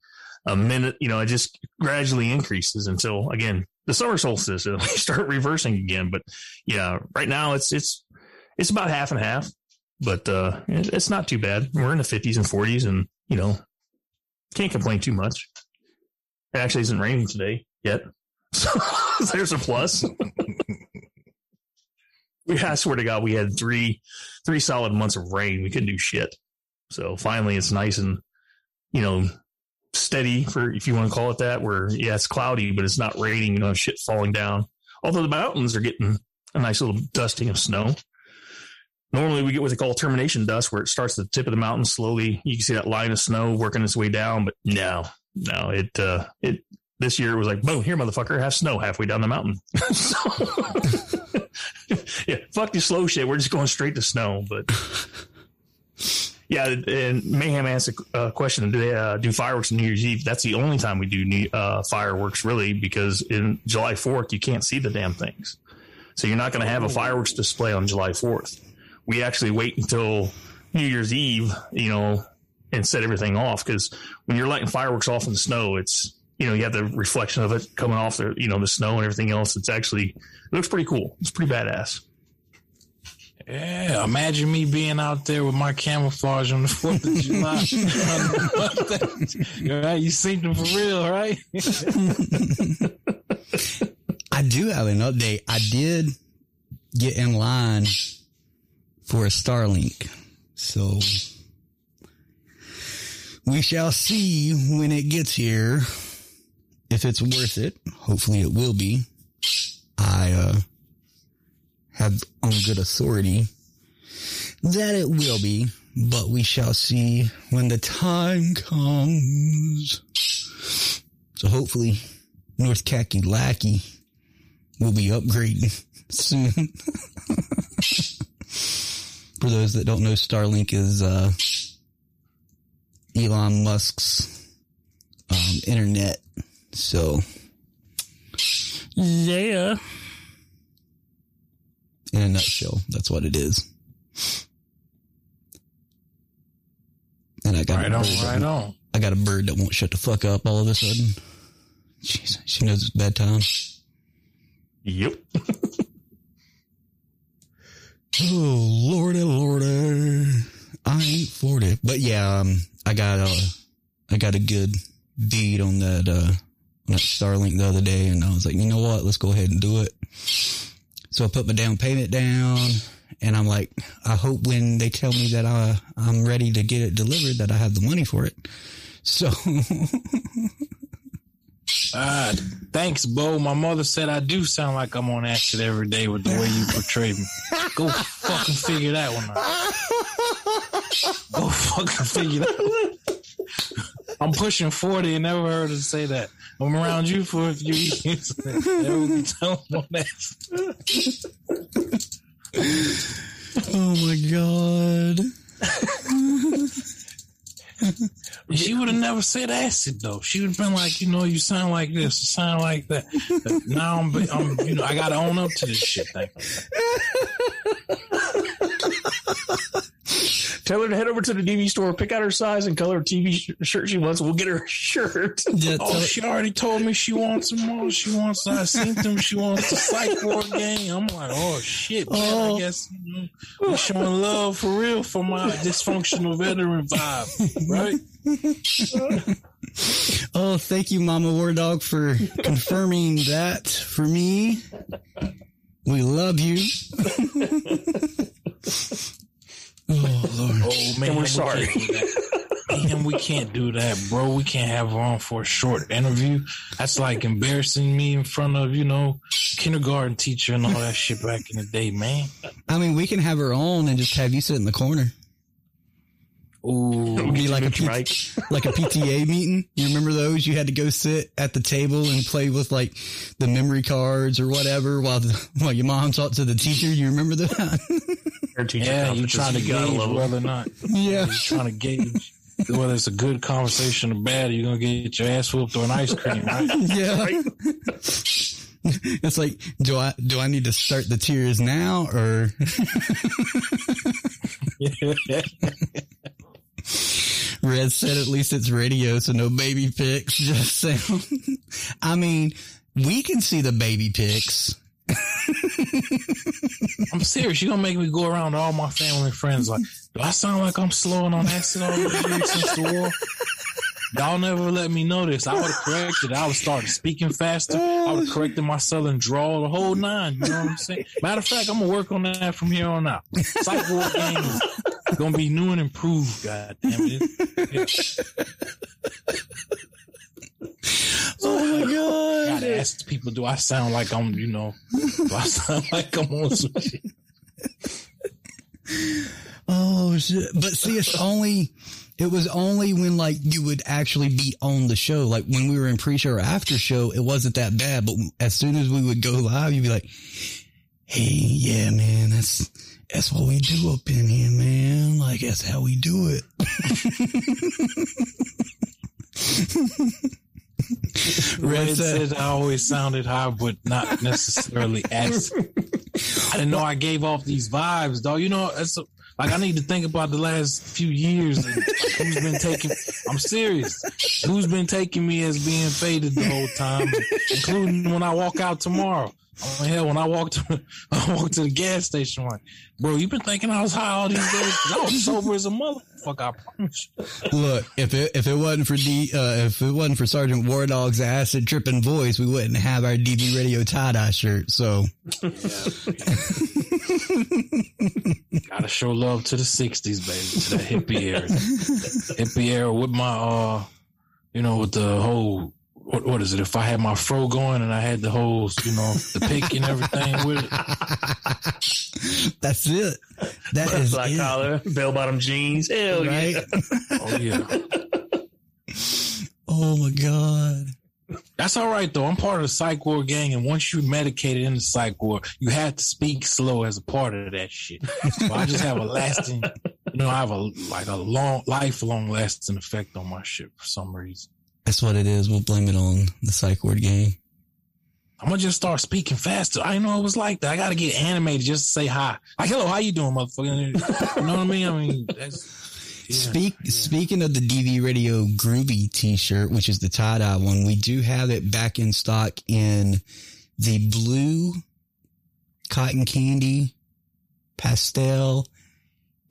A minute, you know, it just gradually increases until again the summer solstice and we start reversing again. But yeah, right now it's it's it's about half and half, but uh it's not too bad. We're in the 50s and 40s, and you know, can't complain too much. It actually isn't raining today yet, so there's a plus. we, I swear to God, we had three three solid months of rain. We couldn't do shit. So finally, it's nice and you know steady for if you want to call it that. Where yeah, it's cloudy, but it's not raining. You know, shit falling down. Although the mountains are getting a nice little dusting of snow. Normally, we get what they call termination dust, where it starts at the tip of the mountain slowly. You can see that line of snow working its way down, but no, no, it uh, it this year it was like boom, here, motherfucker, have snow halfway down the mountain. so, yeah, fuck the slow shit. We're just going straight to snow, but. Yeah, and Mayhem asked a uh, question: Do they uh, do fireworks on New Year's Eve? That's the only time we do new, uh, fireworks, really, because in July Fourth you can't see the damn things, so you're not going to have a fireworks display on July Fourth. We actually wait until New Year's Eve, you know, and set everything off because when you're lighting fireworks off in the snow, it's you know you have the reflection of it coming off the you know the snow and everything else. It's actually it looks pretty cool. It's pretty badass. Yeah, imagine me being out there with my camouflage on the Fourth of July. right, you seen them for real, right? I do have an update. I did get in line for a Starlink. So we shall see when it gets here if it's worth it. Hopefully it will be. I uh, have on good authority that it will be, but we shall see when the time comes. So hopefully North Kakalaki will be upgrading soon. For those that don't know, Starlink is uh, Elon Musk's um, internet. So, yeah. In a nutshell, that's what it is. And I got Right a on, bird that right won't- on. I got a bird that won't shut the fuck up all of a sudden. Jeez, she knows it's bedtime. Yep. Oh lordy, lordy, I ain't forty. But yeah, um, I got a, I got a good bead on that uh, on that Starlink the other day, and I was like, you know what, let's go ahead and do it. So I put my down payment down, and I'm like, I hope when they tell me that I I'm ready to get it delivered, that I have the money for it. So Ah, Thanks, Bo. My mother said I do sound like I'm on acid every day with the way you portray me. Go fucking figure that one out. Go fucking figure that one. I'm pushing 40 and never heard her say that. I'm around you for a few years. Never be telling on that. Oh my god. She would have never said acid though. She would have been like, you know, you sound like this, you sound like that. But now I'm, I'm, you know, I got to own up to this shit thing. Tell her to head over to the DV store, pick out her size and color TV sh- shirt she wants. We'll get her a shirt. Yeah, Oh, she already told me she wants them all. She wants I seen them. She wants the psych ward gang. I'm like, oh shit, man. Oh. I guess you know, we're showing love for real for my dysfunctional veteran vibe, right? Oh, thank you, Mama War Dog, for confirming that for me. We love you. Oh, oh Lord. Oh man, And we're sorry. can't do that. Man, we can't do that, bro. We can't have her on for a short interview. That's like embarrassing me in front of, you know, kindergarten teacher and all that shit back in the day, man. I mean, we can have her on and just have you sit in the corner. Ooh. It'd be like a, Mute your P- mic. like a PTA meeting. You remember those? You had to go sit at the table and play with like the memory cards or whatever while the, while your mom talked to the teacher. You remember that? Her Yeah, you conferences, trying to you gauge whether or not yeah. you're trying to gauge whether it's a good conversation or bad. You're gonna get your ass whooped or an ice cream, right? Yeah. it's like, do I do I need to start the tears now or Red said at least it's radio, so no baby pics, just sound. I mean, we can see the baby pics. I'm serious. You're gonna make me go around to all my family and friends like, do I sound like I'm slowing on acid all years since the war? Y'all never let me know this. I would have corrected. I would started speaking faster. I would have corrected my southern drawl, the whole nine. You know what I'm saying? Matter of fact, I'm gonna work on that from here on out. War is gonna be new and improved. God damn it! Oh my oh god. Gotta ask people, do I sound like I'm, you know, do I sound like I'm on some shit? Oh shit. But see, it's only, it was only when like you would actually be on the show. Like when we were in pre-show or after show, it wasn't that bad. But as soon as we would go live, you'd be like, Hey, yeah, man, that's, that's what we do up in here, man. Like that's how we do it. Red said- I always sounded high, but not necessarily acid. I didn't know I gave off these vibes, dog. You know, it's like I need to think about the last few years. And who's been taking? I'm serious. Who's been taking me as being faded the whole time, including when I walk out tomorrow. Oh hell, when I walked to I walked to the gas station, like, bro, you been thinking I was high all these days? I was sober as a motherfucker. I promise. you. Look, if it if it wasn't for D, uh, if it wasn't for Sergeant War Dog's acid tripping voice, we wouldn't have our DV Radio tie dye shirt. So Gotta show love to the '60s, baby, to that hippie era, hippie era with my, uh, you know, with the whole. What, what is it? If I had my fro going and I had the whole, you know, the pick and everything with it. that's it. That is Black it. collar, bell bottom jeans. Hell right? yeah. Oh yeah, Oh my god. that's all right though. I'm part of the psych ward gang, and once you're medicated in the psych ward, you have to speak slow as a part of that shit. So I just have a lasting, you know, I have a like a long, lifelong lasting effect on my shit for some reason. That's what it is. We'll blame it on the psych ward gang. I'm gonna just start speaking faster. I know it was like that. I gotta get animated just to say hi. Like, hello, how you doing, motherfucker? You know what I mean? I mean, that's, yeah. Speak speaking of the DV Radio Groovy T-shirt, which is the tie dye one, we do have it back in stock in the blue cotton candy, pastel,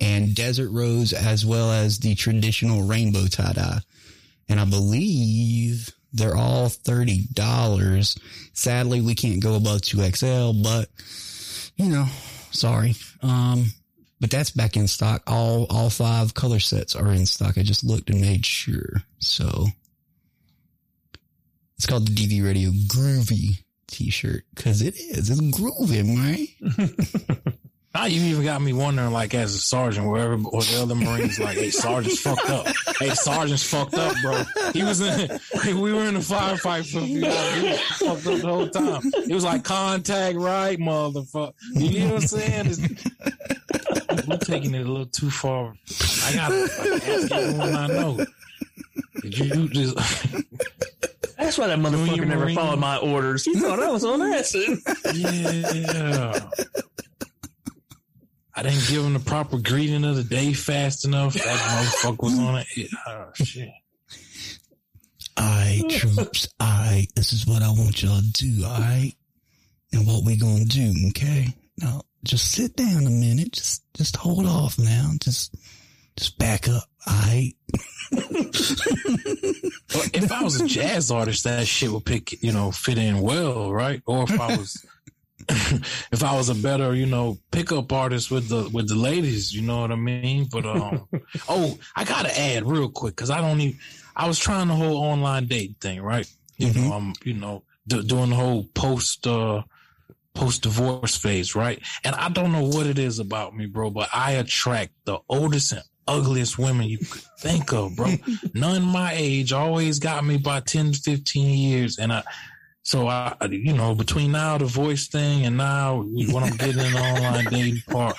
and desert rose, as well as the traditional rainbow tie dye. And I believe they're all thirty dollars. Sadly, we can't go above two XL, but you know, sorry. Um, but that's back in stock. All all five color sets are in stock. I just looked and made sure. So It's called the DV Radio Groovy T-shirt because it is. It's groovy, right? Now you even got me wondering, like, as a sergeant, wherever or the other Marines, like, hey, sergeant's fucked up. Hey, sergeant's fucked up, bro. He was in, hey, we were in a firefight for a few hours. He was fucked up the whole time. It was like contact right, motherfucker. You know what I'm saying? It's, we're taking it a little too far. I gotta like, ask everyone I know. Did you just? That's why that motherfucker never followed my orders. He thought I was on acid. Yeah. I didn't give him the proper greeting of the day fast enough. That motherfucker was on it. Oh shit. Alright, troops. Alright, this is what I want y'all to do, alright? And what we gonna do, okay? Now, just sit down a minute. Just, just hold off now. Just, just back up, alright? Well, if I was a jazz artist, that shit would pick, you know, fit in well, right? Or if I was, if I was a better, you know, pickup artist with the with the ladies, you know what I mean? But um, oh, I gotta add real quick because I don't even. I was trying the whole online dating thing, right? You know, I'm, you know, do, doing the whole post uh post divorce phase, right? And I don't know what it is about me, bro, but I attract the oldest and ugliest women you could think of, bro. None my age always got me by 10, 15 years. And I, so I, you know, between now the voice thing and now when I'm getting in the online dating part,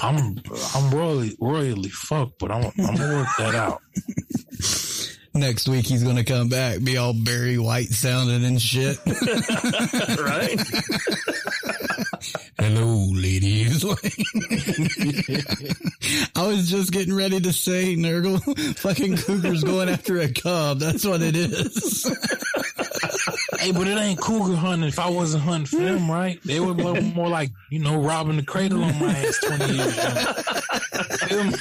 I'm, I'm royally, royally fucked, but I'm, I'm gonna work that out. Next week he's gonna come back, be all Barry White sounding and shit. right? Hello, ladies. I was just getting ready to say, Nurgle, fucking cougar's going after a cub. That's what it is. Hey, but it ain't cougar hunting if I wasn't hunting for them, right? They were more, more like, you know, robbing the cradle on my ass 20 years ago.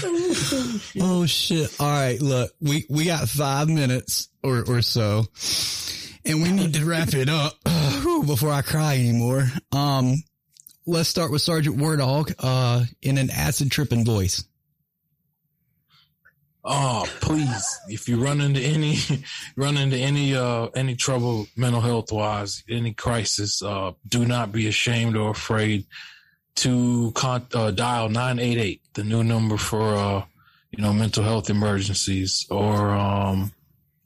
Oh shit. All right. Look, we, we got five minutes or, or so and we need to wrap it up before I cry anymore. Um, let's start with Sergeant War Dog, uh, in an acid tripping voice. Oh, please! If you run into any, run into any, uh, any trouble mental health wise, any crisis, uh, do not be ashamed or afraid to con- uh, dial nine eight eight, the new number for, uh, you know, mental health emergencies, or um,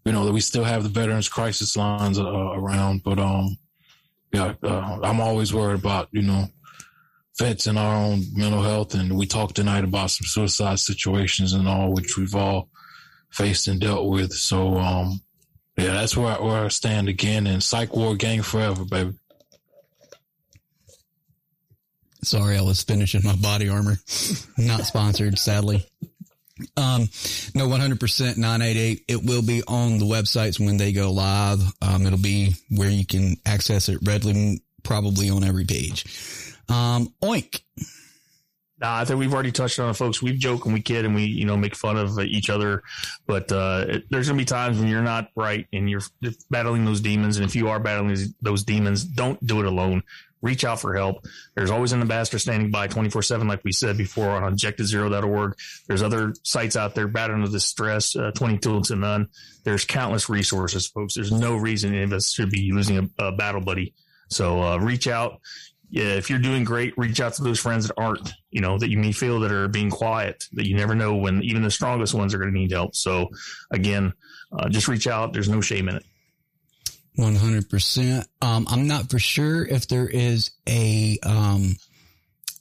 you know, that we still have the veterans crisis lines uh, around, but um, yeah, uh, I'm always worried about you know vets in our own mental health. And we talked tonight about some suicide situations and all, which we've all faced and dealt with. So, um, yeah, that's where I, where I stand again. And psych ward gang forever, baby. Sorry, I was finishing my body armor. Not sponsored, sadly. Um, no, 100% 988. It will be on the websites when they go live. Um, it'll be where you can access it readily, probably on every page. Um, oink. Nah, I think we've already touched on it, folks. We joke and we kid and we, you know, make fun of each other. But uh, it, there's going to be times when you're not right and you're battling those demons. And if you are battling those demons, don't do it alone. Reach out for help. There's always an ambassador standing by 24 7, like we said before on objectivezero.org. There's other sites out there, Battling the Distress, uh, 22 to none. There's countless resources, folks. There's no reason any of us should be losing a, a battle buddy. So uh, reach out yeah, if you're doing great, reach out to those friends that aren't, you know, that you may feel that are being quiet, that you never know when even the strongest ones are going to need help. So again, uh, just reach out. There's no shame in it. 100%. Um, I'm not for sure if there is a, um,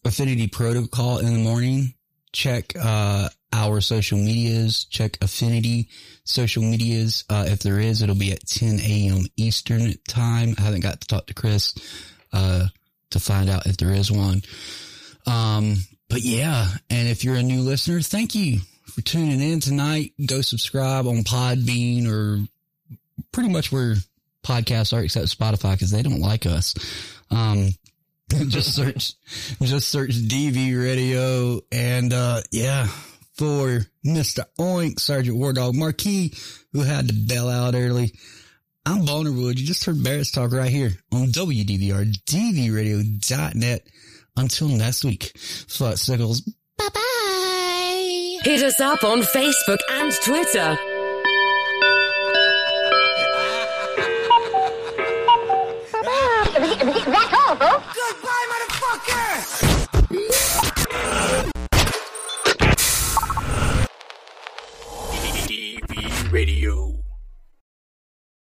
affinity protocol in the morning. Check, uh, our social medias, check affinity social medias. Uh, if there is, it'll be at 10 a.m. Eastern time. I haven't got to talk to Chris, uh, to find out if there is one. Um, but yeah. And if you're a new listener, thank you for tuning in tonight. Go subscribe on Podbean or pretty much where podcasts are except Spotify because they don't like us. Um, just search, just search DV radio and, uh, yeah, for Mr. Oink, Sergeant War Dog Marquis, who had to bail out early. I'm Boner Wood. You just heard Barracks Talk right here on WDVR, DVRadio.net. Until next week, Flat circles. Bye bye. Hit us up on Facebook and Twitter. That's all. Goodbye, motherfucker! Radio.